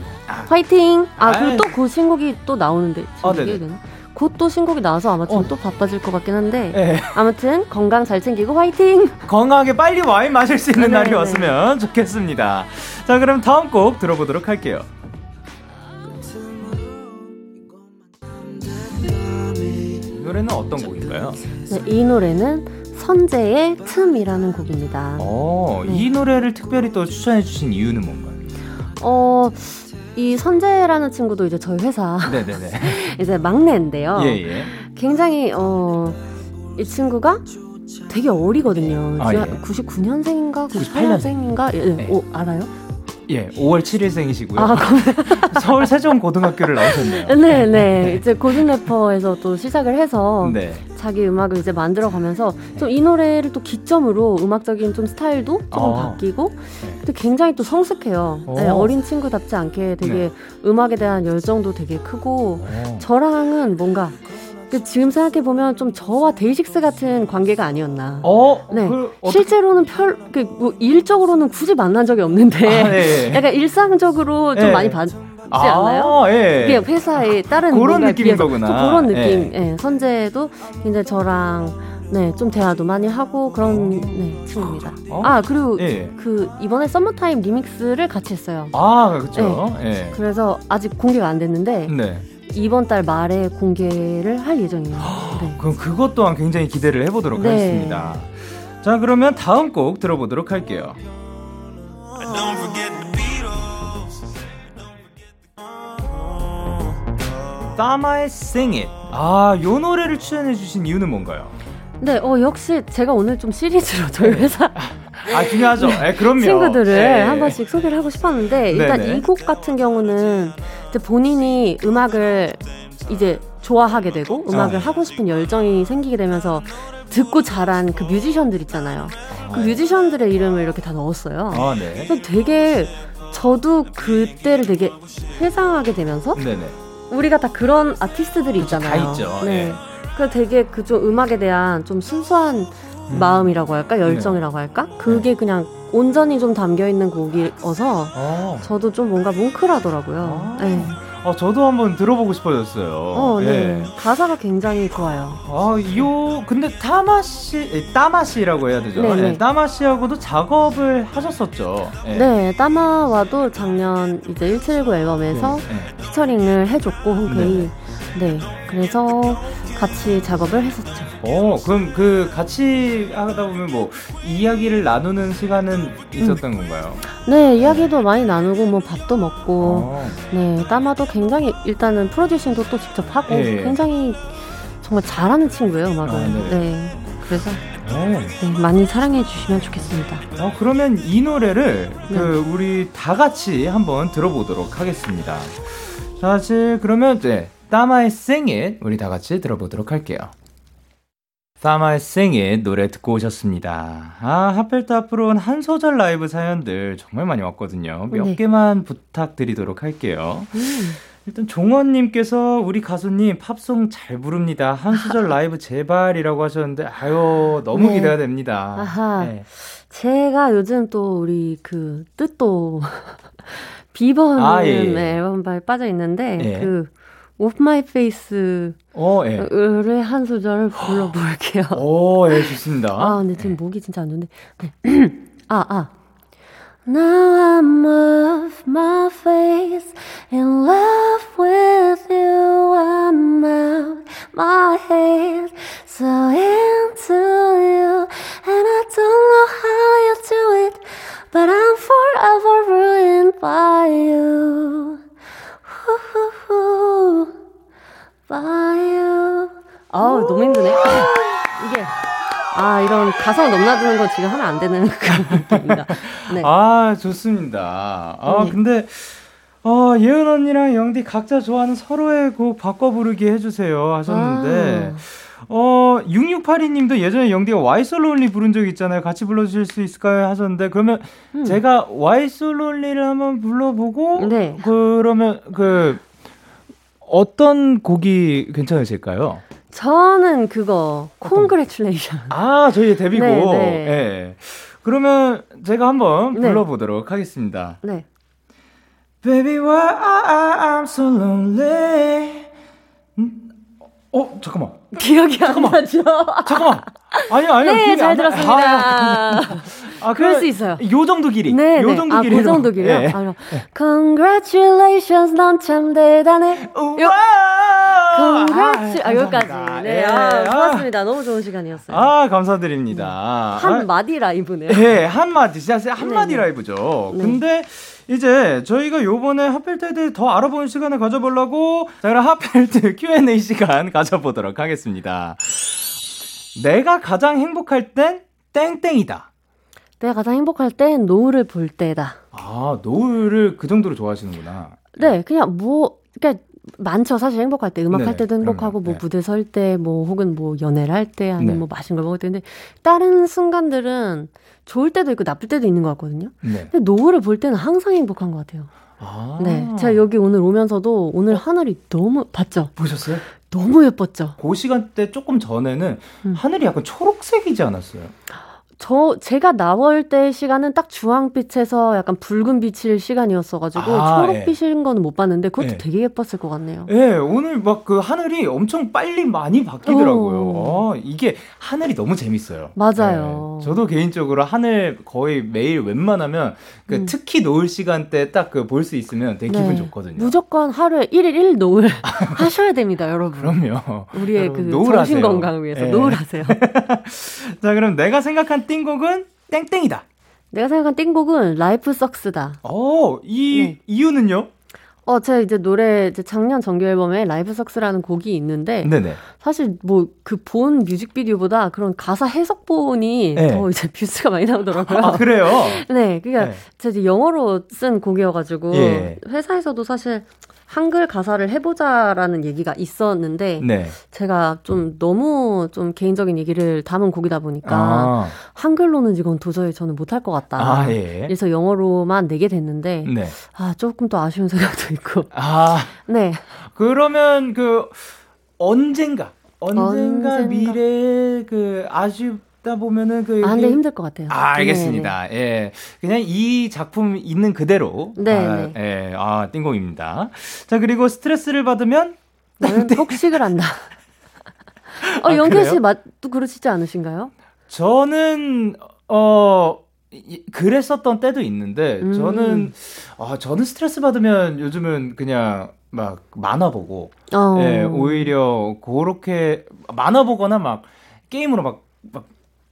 화이팅! 아, 그리고. 또곧 신곡이 또 나오는데, 지금 아, 네네. 곧 또 신곡이 나와서 아마 지금 어. 또 바빠질 것 같긴 한데, 네, 아무튼 건강 잘 챙기고 화이팅! 건강하게 빨리 와인 마실 수 있는 네, 날이 네. 왔으면 좋겠습니다. 자, 그럼 다음 곡 들어보도록 할게요. 노래는 어떤 곡인가요? 네, 이 노래는 선재의 틈이라는 곡입니다. 어, 네. 이 노래를 특별히 또 추천해 주신 이유는 뭔가요? 어, 이 선재라는 친구도 이제 저희 회사 네네네. 이제 막내인데요. 예, 예. 굉장히 어, 이 친구가 되게 어리거든요. 아, 예. 99년생인가 98 년생. 98년생인가? 예, 네. 어, 알아요? 예, 5월 7일생이시고요. 아, 서울 세종고등학교를 나오셨네요. 네, 네. 이제 고든 래퍼에서 또 시작을 해서 네. 자기 음악을 이제 만들어 가면서 좀 이 노래를 또 기점으로 음악적인 좀 스타일도 조금 어. 바뀌고 네. 또 굉장히 또 성숙해요. 네, 어. 어린 친구답지 않게 되게 음악에 대한 열정도 되게 크고 어. 저랑은 뭔가 그 지금 생각해 보면 좀 저와 데이식스 같은 관계가 아니었나. 어, 네. 그, 실제로는 별, 그, 뭐, 일적으로는 굳이 만난 적이 없는데, 아, 예. 약간 일상적으로 좀 예. 많이 봤지 않나요? 아, 예. 그게 회사의 다른 그런 느낌인 거구나. 좀 그런 느낌. 예. 선재도 굉장히 저랑 네, 좀 대화도 많이 하고 그런 네, 친구입니다. 어? 아, 그리고 예. 그 이번에 Summertime remix를 같이 했어요. 아, 그렇죠. 예. 그래서 아직 공개가 안 됐는데 네. 이번 달 말에 공개를 할 예정이에요. 네. 그럼 그것 또한 굉장히 기대를 해보도록 네. 하겠습니다. 자, 그러면 다음 곡 들어보도록 할게요. 따마의 Sing It. 아, 요 노래를 추천해주신 이유는 뭔가요? 네, 어 역시 제가 오늘 좀 시리즈로 저희 회사 아, 중요하죠. 예, 그럼요. 친구들을 예. 한 번씩 소개를 하고 싶었는데 일단 네네. 이곡 같은 경우는 본인이 음악을 이제 좋아하게 되고 음악을 어. 하고 싶은 열정이 생기게 되면서 듣고 자란 그 뮤지션들 있잖아요. 그 뮤지션들의 이름을 이렇게 다 넣었어요. 아, 네. 그래서 되게 저도 그때를 되게 회상하게 되면서 네네. 우리가 다 그런 아티스트들이 그쵸, 있잖아요. 다 있죠. 네. 예. 그 되게 그 좀 음악에 대한 좀 순수한 음. 마음이라고 할까 열정이라고 할까 그게 그냥 온전히 좀 담겨 있는 곡이어서 어. 저도 좀 뭔가 뭉클하더라고요. 아. 네. 어, 저도 한번 들어보고 싶어졌어요. 어, 네. 예. 가사가 굉장히 좋아요. 아, 요, 근데 타마씨, 에, 따마 씨라고 해야 되죠? 네네. 예, 따마 씨하고도 작업을 하셨었죠. 예. 네, 따마와도 작년 이제 1719 앨범에서 네, 네. 피처링을 해줬고 흔쾌히 네, 그래서 같이 작업을 했었죠. 어, 그럼 그 같이 하다 보면 뭐 이야기를 나누는 시간은 있었던 건가요? 네, 이야기도 많이 나누고 뭐 밥도 먹고 어. 네, 따마도 굉장히 일단은 프로듀싱도 또 직접 하고 예. 굉장히 정말 잘하는 친구예요, 음악을. 아, 네네. 네. 그래서 어. 네, 많이 사랑해 주시면 좋겠습니다. 어, 그러면 이 노래를 네. 그 우리 다 같이 한번 들어보도록 하겠습니다. 자, 지 그러면 네, 따마의 Sing It 우리 다 같이 들어보도록 할게요. It 노래 듣고 오셨습니다. 아, 하필 또 앞으로는 한 소절 라이브 사연들 정말 많이 왔거든요. 몇 네. 개만 부탁드리도록 할게요. 음. 일단 종원님께서 우리 가수님 팝송 잘 부릅니다. 한 소절 라이브 제발이라고 하셨는데 아유 너무 네. 기대가 됩니다. 아하. 네. 제가 요즘 또 우리 그 뜻도 비버는 아, 예, 예. 앨범에 빠져 있는데 예. 그 Off My Face를 어, 예. 한 소절 불러볼게요. 오, 예, 좋습니다. 아, 근데 지금 목이 진짜 안 좋은데. 네. 아, 아. Now I'm off my face in love with you. I'm out my head so into you, and I don't know how you do it, but I'm forever ruined by you. Ooh, by you. 아, 너무 힘드네. 이게 아 이런 가사가 넘나드는 거 지금 하면 안 되는 그런 느낌입니다. 네. 아, 좋습니다. 아, 네. 근데, 어, 예은 언니랑 영디 각자 좋아하는 서로의 곡 바꿔 부르기 해주세요 하셨는데, 아. 어, 6682님도 예전에 영디가 Why So Lonely 부른 적 있잖아요. 같이 불러주실 수 있을까요? 하셨는데, 그러면 음. 제가 Why So Lonely를 한번 불러보고, 네. 그러면 그, 어떤 곡이 괜찮으실까요? 저는 그거 Congratulation. 아, 저희의 데뷔곡. 네, 네. 예. 그러면 제가 한번 네. 불러보도록 하겠습니다. 네. Baby, why I'm so lonely. 음, 어, 잠깐만. 기억이 안 나죠? 잠깐만. 아니요, 아니요. 네, 잘 들었습니다. 아, 아, 그럴 그럼 수 있어요. 요 정도 길이. 네, 요 네. 정도 아, 길이로. 그 정도 길이요? 예. 아, 그럼 Congratulations, 넌 참 대단해. 요- Congratulations. 아, 여기까지. 네, 예. 아, 좋았습니다. 너무 좋은 시간이었어요. 아, 감사드립니다. 한 마디 라이브네요. 예, 한 마디, 진짜 한 마디 네네. 라이브죠. 네. 근데 이제 저희가 요번에 대해 더 알아보는 시간을 가져보려고 자, 그럼 핫필트 Q&A 시간 가져보도록 하겠습니다. 내가 가장 행복할 땐 땡땡이다. 내가 가장 행복할 땐 노을을 볼 때다. 아, 노을을 그 정도로 좋아하시는구나. 네, 그냥 뭐, 그러니까 많죠. 사실 행복할 때, 음악 네네, 할 때도 행복하고, 그럼요. 뭐 네. 무대 설 때, 뭐 혹은 뭐 연애를 할 때, 아니면 네. 뭐 맛있는 걸 먹을 때. 근데 다른 순간들은 좋을 때도 있고 나쁠 때도 있는 것 같거든요. 네. 근데 노을을 볼 때는 항상 행복한 것 같아요. 아. 네. 제가 여기 오늘 오면서도 오늘 하늘이 너무, 봤죠? 보셨어요? 너무 예뻤죠? 그 시간대 조금 전에는 음. 하늘이 약간 초록색이지 않았어요? 저, 제가 나올 때 시간은 딱 주황빛에서 약간 붉은 빛일 시간이었어가지고, 아, 초록빛인 거는 못 봤는데, 그것도 예. 되게 예뻤을 것 같네요. 예, 오늘 막 그 하늘이 엄청 빨리 많이 바뀌더라고요. 어. 어, 이게 하늘이 너무 재밌어요. 맞아요. 예, 저도 개인적으로 하늘 거의 매일 웬만하면 그 음. 특히 노을 시간대 딱 그 볼 수 있으면 되게 기분 네. 좋거든요. 무조건 하루에 1일 1 노을 하셔야 됩니다, 여러분. 그럼요. 우리의 그 여러분, 노을하세요. 정신 건강을 위해서 예. 노을하세요. 자, 그럼 내가 생각한 띵곡은 땡땡이다. 내가 생각한 띵곡은 Life Sucks다. 어, 이 네. 이유는요? 어, 제가 이제 노래 이제 작년 정규 앨범에 Life Sucks라는 곡이 있는데 네네. 사실 뭐 그 본 뮤직비디오보다 그런 가사 해석본이 네. 더 이제 views가 많이 나오더라고요. 아, 그래요? 네, 그러니까 네. 제가 이제 영어로 쓴 곡이어가지고 예. 회사에서도 사실 한글 가사를 해보자라는 얘기가 있었는데 네. 제가 좀 너무 좀 개인적인 얘기를 담은 곡이다 보니까 아, 한글로는 이건 도저히 저는 못할 것 같다. 아, 예. 그래서 영어로만 내게 됐는데 네. 아 조금 또 아쉬운 생각도 있고 아, 네 그러면 그 언젠가 언젠가, 언젠가. 미래에 그 아쉽 다 보면은 그 아, 근데 여기- 힘들 것 같아요. 아, 알겠습니다. 예. 그냥 이 작품 있는 그대로. 네, 아, 네. 예. 아, 띵곡입니다. 자, 그리고 스트레스를 받으면 나는 폭식을 한다. 어, 아, 영케 씨? 맛도 그러시지 않으신가요? 저는 어 이- 그랬었던 때도 있는데 음. 저는 아 저는 스트레스 받으면 요즘은 그냥 막 만화 보고 어. 예, 오히려 그렇게 만화 보거나 막 게임으로 막 막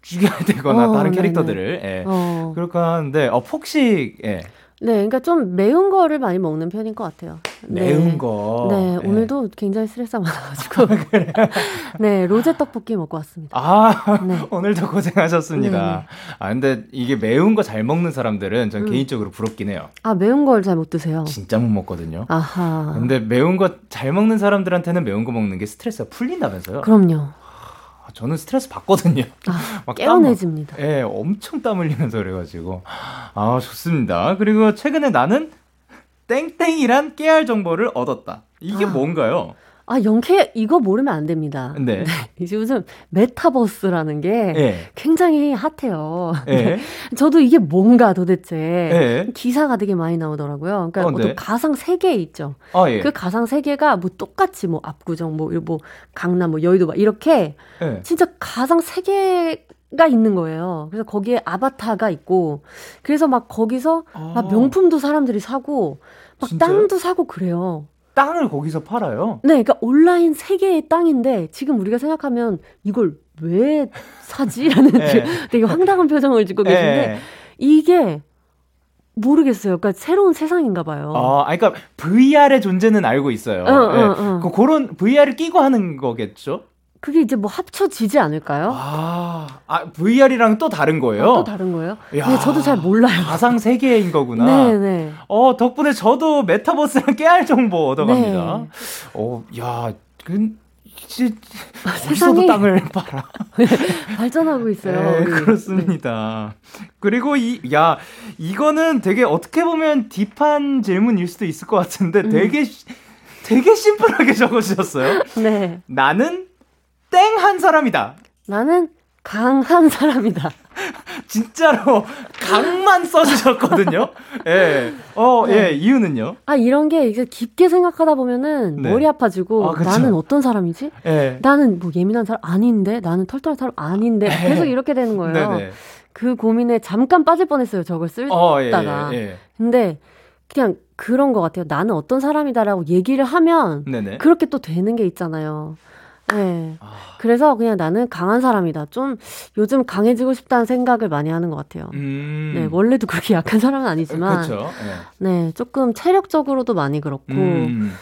죽여야 되거나 어, 다른. 캐릭터들을 예. 어. 그렇게 하는데 어 폭식 예. 네, 그러니까 좀 매운 거를 많이 먹는 편인 것 같아요. 네. 매운 거. 네, 예. 오늘도 굉장히 스트레스가 많아가지고. 네, 로제 떡볶이 먹고 왔습니다. 아, 네. 오늘도 고생하셨습니다. 네네. 아, 근데 이게 매운 거 잘 먹는 사람들은 전 음. 개인적으로 부럽긴 해요. 아, 매운 걸 잘 못 드세요. 진짜 못 먹거든요. 아하. 근데 매운 거 잘 먹는 사람들한테는 매운 거 먹는 게 스트레스가 풀린다면서요? 그럼요. 아, 저는 스트레스 받거든요. 아, 막 깨어내집니다. 땀 예, 엄청 땀 흘리면서 그래가지고. 아, 좋습니다. 그리고 최근에 나는 땡땡이란 깨알 정보를 얻었다. 이게 아. 뭔가요? 아, 영케 이거 모르면 안 됩니다. 네. 이제 요즘 메타버스라는 게 예. 굉장히 핫해요. 예. 저도 이게 뭔가 도대체 예. 기사가 되게 많이 나오더라고요. 그러니까 어, 어떤 네. 가상 세계 있죠. 아, 예. 그 가상 세계가 뭐 똑같이 뭐 압구정 뭐, 뭐 강남 뭐 여의도 막 이렇게 예. 진짜 가상 세계 가 있는 거예요. 그래서 거기에 아바타가 있고 그래서 막 거기서 아, 막 명품도 사람들이 사고 막 진짜요? 땅도 사고 그래요. 땅을 거기서 팔아요? 네, 그러니까 온라인 세계의 땅인데 지금 우리가 생각하면 이걸 왜 사지라는 예. 되게 황당한 표정을 짓고 계신데 예. 이게 모르겠어요. 그러니까 새로운 세상인가 봐요. 아, 그러니까 VR의 존재는 알고 있어요. 어, 어, 예. 어. 그, 그런 VR을 끼고 하는 거겠죠? 그게 이제 뭐 합쳐지지 않을까요? 아, 아 VR이랑 또 다른 거예요? 아, 또 다른 거예요? 야. 근데 저도 잘 몰라요. 가상 세계인 거구나. 네 네. 어, 덕분에 저도 메타버스랑 깨알 정보 얻어갑니다. 네. 어, 야, 그, 지, 어디서도 세상이 땅을 팔아. 발전하고 있어요. 네. 네. 그렇습니다. 그리고 이, 야, 이거는 되게 어떻게 보면 딥한 질문일 수도 있을 것 같은데 음. 되게, 시- 되게 심플하게 적어주셨어요. 네. 나는 땡한 사람이다. 나는 강한 사람이다. 진짜로 강만 써주셨거든요. 예. 어, 네. 예, 이유는요? 아, 이런 게 이제 깊게 생각하다 보면은 네. 머리 아파지고 아. 나는 어떤 사람이지? 예. 나는 뭐 예민한 사람 아닌데? 나는 털털한 사람 아닌데? 네. 계속 이렇게 되는 거예요. 네네. 그 고민에 잠깐 빠질 뻔했어요. 저걸 쓸 어, 예, 다가. 예, 예. 근데 그냥 그런 것 같아요. 나는 어떤 사람이다라고 얘기를 하면 네네. 그렇게 또 되는 게 있잖아요. 네. 아, 그래서 그냥 나는 강한 사람이다. 좀 요즘 강해지고 싶다는 생각을 많이 하는 것 같아요. 음. 네, 원래도 그렇게 약한 사람은 아니지만, 그렇죠. 네, 조금 체력적으로도 많이 그렇고, 음.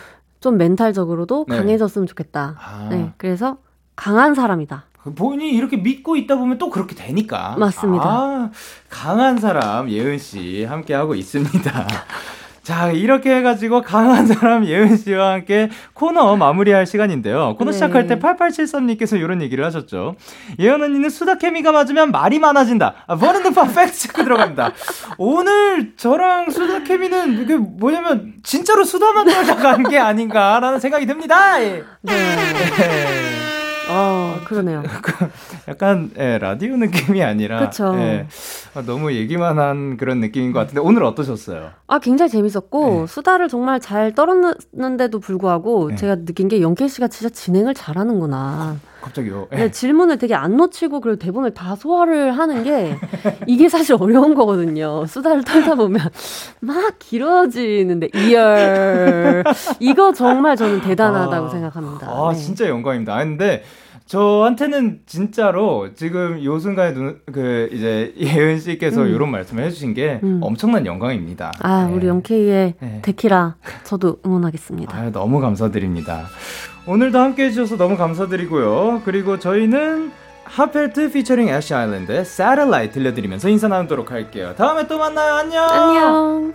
좀 멘탈적으로도 네. 강해졌으면 좋겠다. 아. 네, 그래서 강한 사람이다. 본인이 이렇게 믿고 있다 보면 또 그렇게 되니까. 맞습니다. 아, 강한 사람 예은 씨 함께 하고 있습니다. 자, 이렇게 해가지고 강한 사람 예은 씨와 함께 코너 마무리할 시간인데요. 코너 네. 시작할 때 8873님께서 이런 얘기를 하셨죠. 예은 언니는 수다 케미가 맞으면 말이 많아진다. 아, 버는드 퍼펙트 체크 들어갑니다. 오늘 저랑 수다 케미는 이게 뭐냐면 진짜로 수다만 떨다가 한 게 아닌가라는 생각이 듭니다. 예. 네. 어, 그러네요. 약간 예, 라디오 느낌이 아니라 그쵸. 예, 아, 너무 얘기만 한 그런 느낌인 것 같은데 오늘 어떠셨어요? 아, 굉장히 재밌었고, 네. 수다를 정말 잘 떨었는데도 불구하고, 네. 제가 느낀 게 영케이 씨가 진짜 진행을 잘하는구나. 갑자기요. 예. 네, 질문을 되게 안 놓치고, 그리고 대본을 다 소화를 하는 게, 이게 사실 어려운 거거든요. 수다를 떨다 보면, 막 길어지는데, 이열. 이거 정말 저는 대단하다고 아, 생각합니다. 아, 네. 진짜 영광입니다. 아, 근데 저한테는 진짜로 지금 요 순간에 눈, 그 이제 예은 씨께서 음. 이런 말씀을 해주신 게 음. 엄청난 영광입니다. 아, 네. 우리 영케이의 네. 데키라, 저도 응원하겠습니다. 아유, 너무 감사드립니다. 오늘도 함께 해 주셔서 너무 감사드리고요. 그리고 저희는 하펠트 피처링 애쉬 아일랜드의 Satellite 들려드리면서 인사 나누도록 할게요. 다음에 또 만나요. 안녕. 안녕.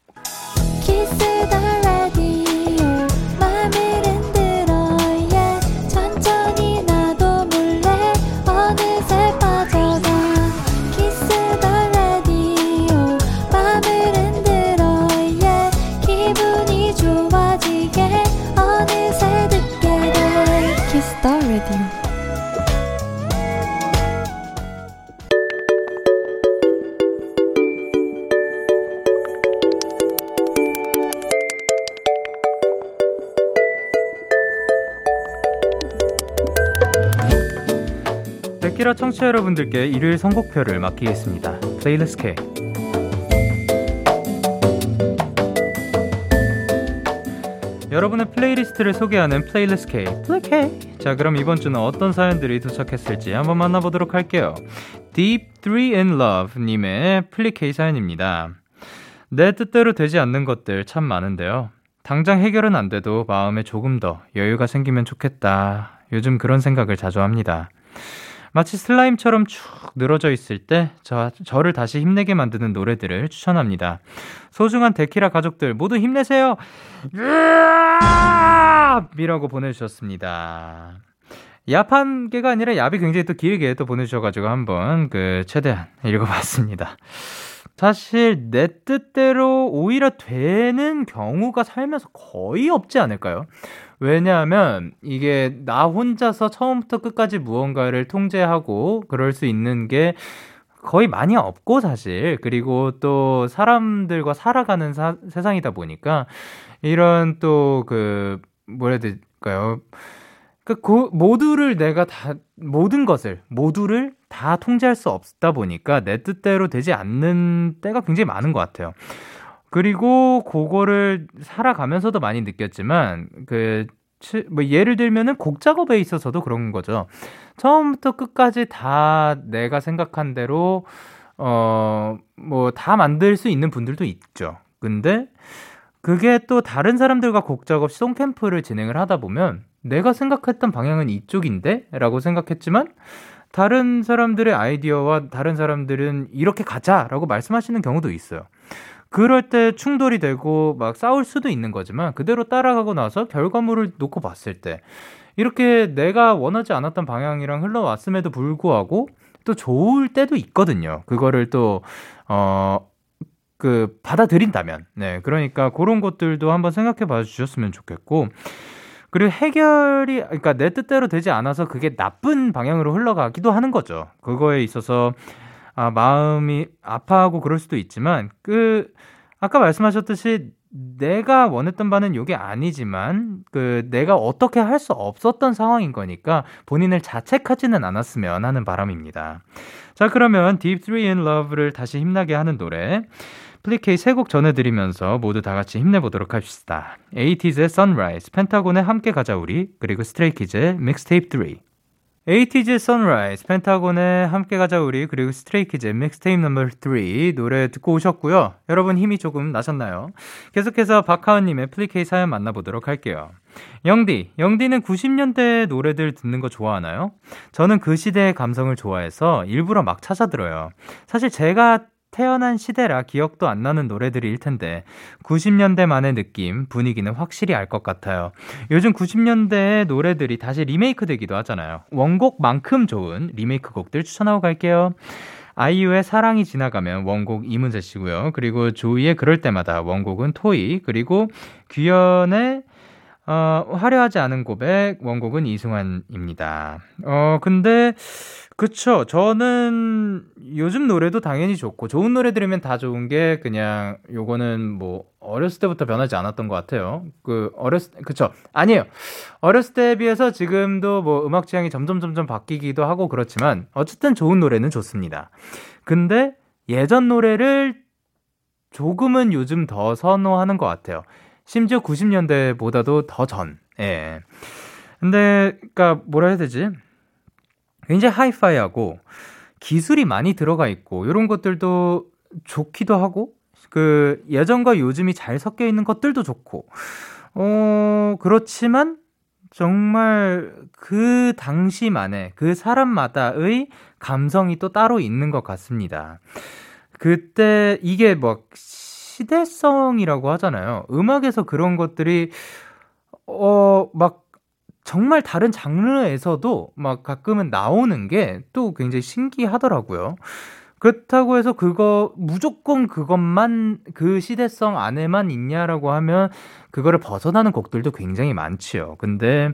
데키라 청취자 여러분들께 일요일 선곡표를 맡기겠습니다. playlist K. 여러분의 playlist를 소개하는 playlist K. 플리 K. 자, 그럼 이번 주는 어떤 사연들이 도착했을지 한번 만나보도록 할게요. Deep 3 in Love 님의 플리 K 사연입니다. 내 뜻대로 되지 않는 것들 참 많은데요. 당장 해결은 안 돼도 마음에 조금 더 여유가 생기면 좋겠다. 요즘 그런 생각을 자주 합니다. 마치 슬라임처럼 쭉 늘어져 있을 때 저, 저를 다시 힘내게 만드는 노래들을 추천합니다. 소중한 데키라 가족들 모두 힘내세요. 이라고 보내주셨습니다. 개가 아니라 얍이 굉장히 또 길게 또 보내주셔가지고 한번 그 최대한 읽어봤습니다. 사실 내 뜻대로 오히려 되는 경우가 살면서 거의 없지 않을까요? 왜냐하면 이게 나 혼자서 처음부터 끝까지 무언가를 통제하고 그럴 수 있는 게 거의 많이 없고 사실 그리고 또 사람들과 살아가는 사- 세상이다 보니까 이런 또 그 뭐라 해야 될까요? 그 고- 모두를 내가 다 모든 것을 모두를 다 통제할 수 없다 보니까 내 뜻대로 되지 않는 때가 굉장히 많은 것 같아요. 그리고 그거를 살아가면서도 많이 느꼈지만 그 치- 뭐 예를 들면은 곡 작업에 있어서도 그런 거죠. 처음부터 끝까지 다 내가 생각한 대로 어 뭐 다 만들 수 있는 분들도 있죠. 근데 그게 또 다른 사람들과 곡 작업 시동 캠프를 진행을 하다 보면 내가 생각했던 방향은 이쪽인데? 라고 생각했지만 다른 사람들의 아이디어와 다른 사람들은 이렇게 가자! 라고 말씀하시는 경우도 있어요. 그럴 때 충돌이 되고 막 싸울 수도 있는 거지만 그대로 따라가고 나서 결과물을 놓고 봤을 때 이렇게 내가 원하지 않았던 방향이랑 흘러왔음에도 불구하고 또 좋을 때도 있거든요. 그거를 또, 어, 그 받아들인다면 네 그러니까 그런 것들도 한번 생각해 봐 주셨으면 좋겠고 그리고 해결이 그러니까 내 뜻대로 되지 않아서 그게 나쁜 방향으로 흘러가기도 하는 거죠. 그거에 있어서 아 마음이 아파하고 그럴 수도 있지만 그 아까 말씀하셨듯이 내가 원했던 바는 이게 아니지만 그 내가 어떻게 할 수 없었던 상황인 거니까 본인을 자책하지는 않았으면 하는 바람입니다. 자 그러면 Deep 3 in Love를 다시 힘나게 하는 노래 플리케이 세 곡 전해드리면서 모두 다 같이 힘내보도록 합시다. 에이티즈의 Sunrise, 펜타곤의 함께 가자 우리, 그리고 스트레이키즈의 Mixtape 3. 에이티즈 Sunrise, 펜타곤의 함께 가자 우리, 그리고 스트레이키즈의 Mixtape number 3 노래 듣고 오셨고요. 여러분 힘이 조금 나셨나요? 계속해서 박하은님의 플리 K 사연 만나보도록 할게요. 영디, 영디는 90년대 노래들 듣는 거 좋아하나요? 저는 그 시대의 감성을 좋아해서 일부러 막 찾아 들어요. 사실 제가 태어난 시대라 기억도 안 나는 노래들일 텐데 90년대 만의 느낌, 분위기는 확실히 알 것 같아요. 요즘 90년대의 노래들이 다시 리메이크 되기도 하잖아요. 원곡만큼 좋은 리메이크 곡들 추천하고 갈게요. 아이유의 사랑이 지나가면 원곡 이문세 씨고요. 그리고 조이의 그럴 때마다 원곡은 토이, 그리고 규현의 어, 화려하지 않은 고백 원곡은 이승환입니다. 어, 근데 그쵸. 저는 요즘 노래도 당연히 좋고, 좋은 노래 들으면 다 좋은 게 그냥 요거는 뭐, 어렸을 때부터 변하지 않았던 것 같아요. 그, 어렸을, 그쵸. 아니에요. 어렸을 때에 비해서 지금도 뭐 음악 취향이 점점 점점 바뀌기도 하고 그렇지만, 어쨌든 좋은 노래는 좋습니다. 근데 예전 노래를 조금은 요즘 더 선호하는 것 같아요. 심지어 90년대보다도 더 전. 예. 근데, 그니까, 뭐라 해야 되지? 굉장히 하이파이하고 기술이 많이 들어가 있고 이런 것들도 좋기도 하고 그 예전과 요즘이 잘 섞여 있는 것들도 좋고 어 그렇지만 정말 그 당시만의 그 사람마다의 감성이 또 따로 있는 것 같습니다. 그때 이게 뭐 시대성이라고 하잖아요. 음악에서 그런 것들이 어 막 정말 다른 장르에서도 막 가끔은 나오는 게 또 굉장히 신기하더라고요. 그렇다고 해서 그거 무조건 그것만 그 시대성 안에만 있냐라고 하면 그거를 벗어나는 곡들도 굉장히 많지요. 근데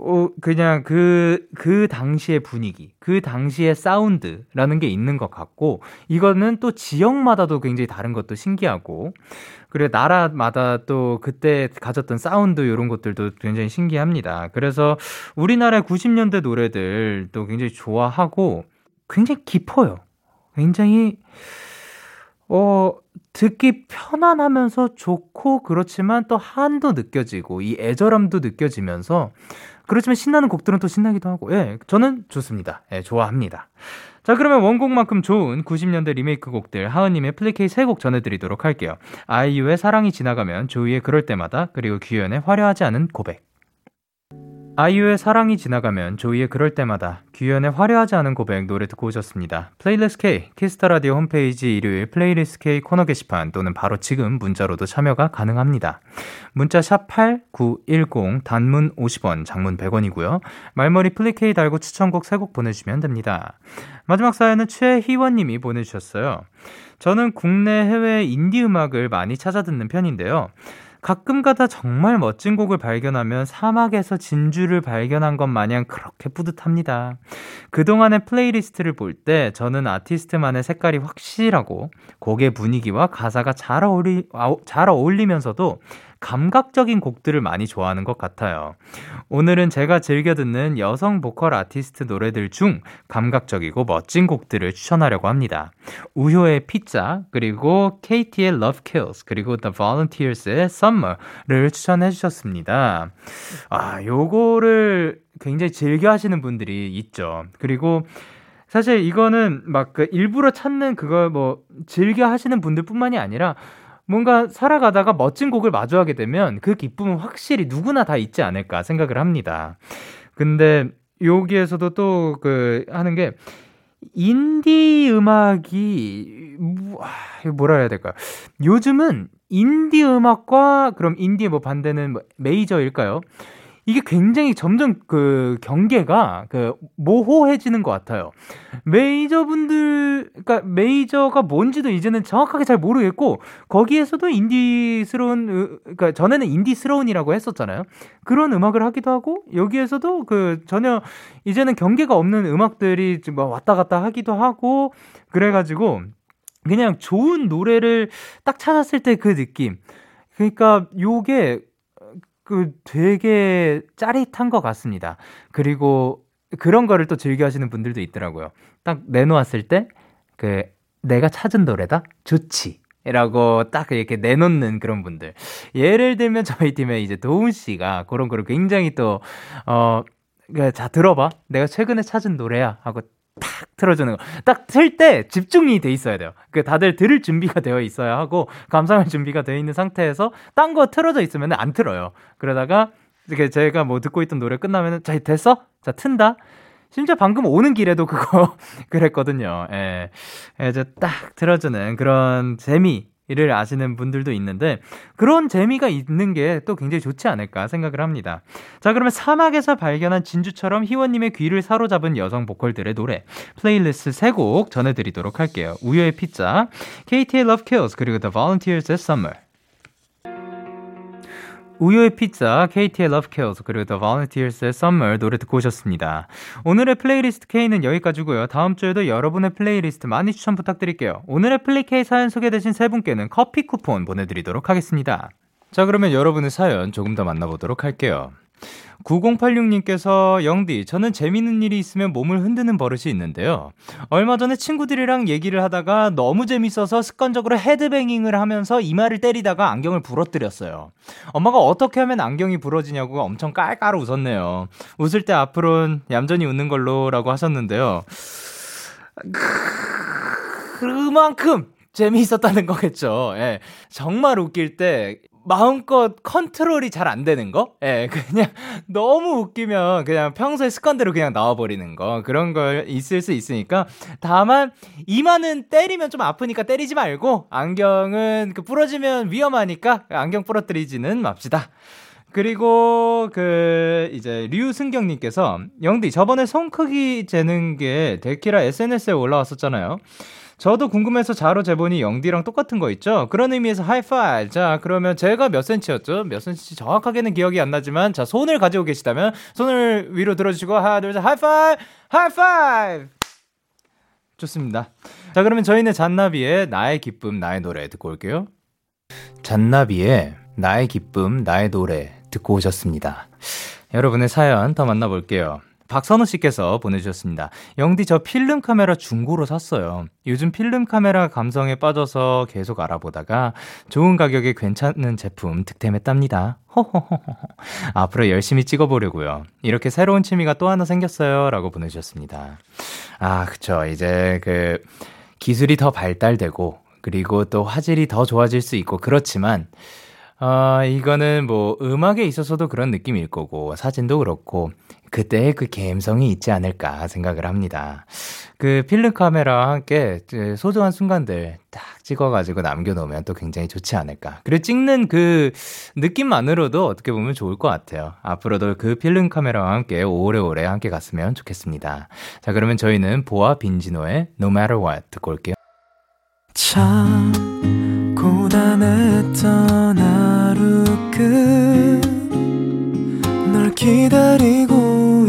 어, 그냥 그, 그 당시의 분위기, 그 당시의 사운드라는 게 있는 것 같고, 이거는 또 지역마다도 굉장히 다른 것도 신기하고, 그리고 나라마다 또 그때 가졌던 사운드 이런 것들도 굉장히 신기합니다. 그래서 우리나라의 90년대 노래들 도 굉장히 좋아하고, 굉장히 깊어요. 굉장히, 어, 듣기 편안하면서 좋고, 그렇지만 또 한도 느껴지고, 이 애절함도 느껴지면서, 그렇지만 신나는 곡들은 또 신나기도 하고, 예, 저는 좋습니다. 예, 좋아합니다. 자, 그러면 원곡만큼 좋은 90년대 리메이크 곡들 하은님의 플리 K 3곡 전해드리도록 할게요. 아이유의 사랑이 지나가면, 조이의 그럴 때마다, 그리고 규현의 화려하지 않은 고백. 아이유의 사랑이 지나가면 조이의 그럴 때마다 규현의 화려하지 않은 고백 노래 듣고 오셨습니다. playlist K Kiss the Radio 홈페이지 일요일 playlist K 코너 게시판 또는 바로 지금 문자로도 참여가 가능합니다. 문자 샵 #8910 단문 50원, 장문 100원이고요. 말머리 플리 K 달고 추천곡 3곡 보내주시면 됩니다. 마지막 사연은 최희원님이 보내주셨어요. 저는 국내 해외 인디 음악을 많이 찾아 듣는 편인데요. 가끔 가다 정말 멋진 곡을 발견하면 사막에서 진주를 발견한 것 마냥 그렇게 뿌듯합니다. 그동안의 playlist를 볼 때 저는 아티스트만의 색깔이 확실하고 곡의 분위기와 가사가 잘 어울리, 잘 어울리면서도 감각적인 곡들을 많이 좋아하는 것 같아요. 오늘은 제가 즐겨 듣는 여성 보컬 아티스트 노래들 중 감각적이고 멋진 곡들을 추천하려고 합니다. 우효의 피자, 그리고 KT의 Love Kills, 그리고 The Volunteers의 Summer를 추천해 주셨습니다. 아, 요거를 굉장히 즐겨 하시는 분들이 있죠. 그리고 사실 이거는 막 그 일부러 찾는 그걸 뭐 즐겨 하시는 분들뿐만이 아니라 뭔가 살아가다가 멋진 곡을 마주하게 되면 그 기쁨은 확실히 누구나 다 있지 않을까 생각을 합니다. 근데 여기에서도 또 그 하는 게 인디 음악이 뭐, 아, 뭐라 해야 될까요? 요즘은 인디 음악과 그럼 인디의 뭐 반대는 뭐 메이저일까요? 이게 굉장히 점점 그 경계가 그 모호해지는 것 같아요. 메이저분들, 그러니까 메이저가 뭔지도 이제는 정확하게 잘 모르겠고 거기에서도 인디스러운, 그러니까 전에는 인디스러운이라고 했었잖아요. 그런 음악을 하기도 하고 여기에서도 그 전혀 이제는 경계가 없는 음악들이 뭐 왔다 갔다 하기도 하고 그래가지고 그냥 좋은 노래를 딱 찾았을 때 그 느낌. 그러니까 요게 그 되게 짜릿한 것 같습니다. 그리고 그런 거를 또 즐겨 하시는 분들도 있더라고요. 딱 내놓았을 때, 그, 내가 찾은 노래다? 좋지. 라고 딱 이렇게 내놓는 그런 분들. 예를 들면 저희 팀에 이제 도훈 씨가 그런 거를 굉장히 또, 어, 그, 자, 들어봐. 내가 최근에 찾은 노래야. 하고 탁 틀어주는 거. 딱 틀 때 집중이 돼 있어야 돼요. 그 다들 들을 준비가 되어 있어야 하고 감상할 준비가 되어 있는 상태에서 딴 거 틀어져 있으면 안 틀어요. 그러다가 이렇게 제가 뭐 듣고 있던 노래 끝나면은 자 됐어? 자 튼다. 심지어 방금 오는 길에도 그거 그랬거든요. 예. 이제 딱 틀어주는 그런 재미 이를 아시는 분들도 있는데 그런 재미가 있는 게 또 굉장히 좋지 않을까 생각을 합니다. 자, 그러면 사막에서 발견한 진주처럼 희원님의 귀를 사로잡은 여성 보컬들의 노래 플레이리스트 세곡 전해드리도록 할게요. 우효의 피자, KATIE의 Love Kills 그리고 The Volunteers의 Summer. 우효의 피자, KATIE의 Love Kills, 그리고 The Volunteers의 Summer 노래 듣고 오셨습니다. 오늘의 playlist K는 여기까지고요. 다음 주에도 여러분의 플레이리스트 많이 추천 부탁드릴게요. 오늘의 플리 K 사연 소개되신 세 분께는 커피 쿠폰 보내드리도록 하겠습니다. 자, 그러면 여러분의 사연 조금 더 만나보도록 할게요. 9086님께서 영디, 저는 재밌는 일이 있으면 몸을 흔드는 버릇이 있는데요. 얼마 전에 친구들이랑 얘기를 하다가 너무 재밌어서 습관적으로 headbanging을 하면서 이마를 때리다가 안경을 부러뜨렸어요. 엄마가 어떻게 하면 안경이 부러지냐고 엄청 깔깔 웃었네요. 웃을 때 앞으로는 얌전히 웃는 걸로 라고 하셨는데요. 그만큼 재미있었다는 거겠죠. 예. 정말 웃길 때 마음껏 컨트롤이 잘 안 되는 거? 예, 그냥 너무 웃기면 그냥 평소에 습관대로 그냥 나와버리는 거. 그런 걸 있을 수 있으니까. 다만, 이마는 때리면 좀 아프니까 때리지 말고, 안경은 그 부러지면 위험하니까 안경 부러뜨리지는 맙시다. 그리고 그 이제 류승경님께서 영디 저번에 손 크기 재는 게 데키라 SNS에 올라왔었잖아요. 저도 궁금해서 자로 재보니 영디랑 똑같은 거 있죠? 그런 의미에서 하이파이. 자, 그러면 제가 몇 센치였죠? 몇 센치 정확하게는 기억이 안 나지만, 자, 손을 가지고 계시다면, 손을 위로 들어주시고, 하나, 둘, 셋, 하이파이! 하이파이! 좋습니다. 자, 그러면 저희는 잔나비의 나의 기쁨, 나의 노래 듣고 올게요. 잔나비의 나의 기쁨, 나의 노래 듣고 오셨습니다. 여러분의 사연 더 만나볼게요. 박선우 씨께서 보내주셨습니다. 영디 저 필름 카메라 중고로 샀어요. 요즘 필름 카메라 감성에 빠져서 계속 알아보다가 좋은 가격에 괜찮은 제품 득템했답니다. 호호호호. 앞으로 열심히 찍어보려고요. 이렇게 새로운 취미가 또 하나 생겼어요. 라고 보내주셨습니다. 아, 그쵸. 이제 그 기술이 더 발달되고 그리고 또 화질이 더 좋아질 수 있고 그렇지만 아, 이거는 뭐 음악에 있어서도 그런 느낌일 거고 사진도 그렇고 그때의 그 감성이 있지 않을까 생각을 합니다. 그 필름 카메라와 함께 소중한 순간들 딱 찍어가지고 남겨놓으면 또 굉장히 좋지 않을까. 그리고 찍는 그 느낌만으로도 어떻게 보면 좋을 것 같아요. 앞으로도 그 필름 카메라와 함께 오래오래 함께 갔으면 좋겠습니다. 자, 그러면 저희는 보아 빈지노의 No Matter What 듣고 올게요. 참 고단했던 하루 끝 널 기다리고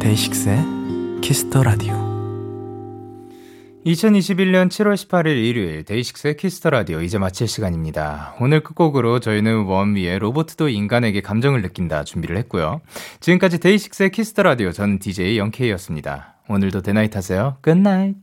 데이식스의 Kiss the Radio 2021년 7월 18일 일요일 데이식스의 Kiss the Radio 이제 마칠 시간입니다. 오늘 끝곡으로 저희는 원위의 로보트도 인간에게 감정을 느낀다 준비를 했고요. 지금까지 데이식스의 키스터 라디오 저는 DJ 영케이였습니다. 오늘도 대나잇 하세요. 굿나잇.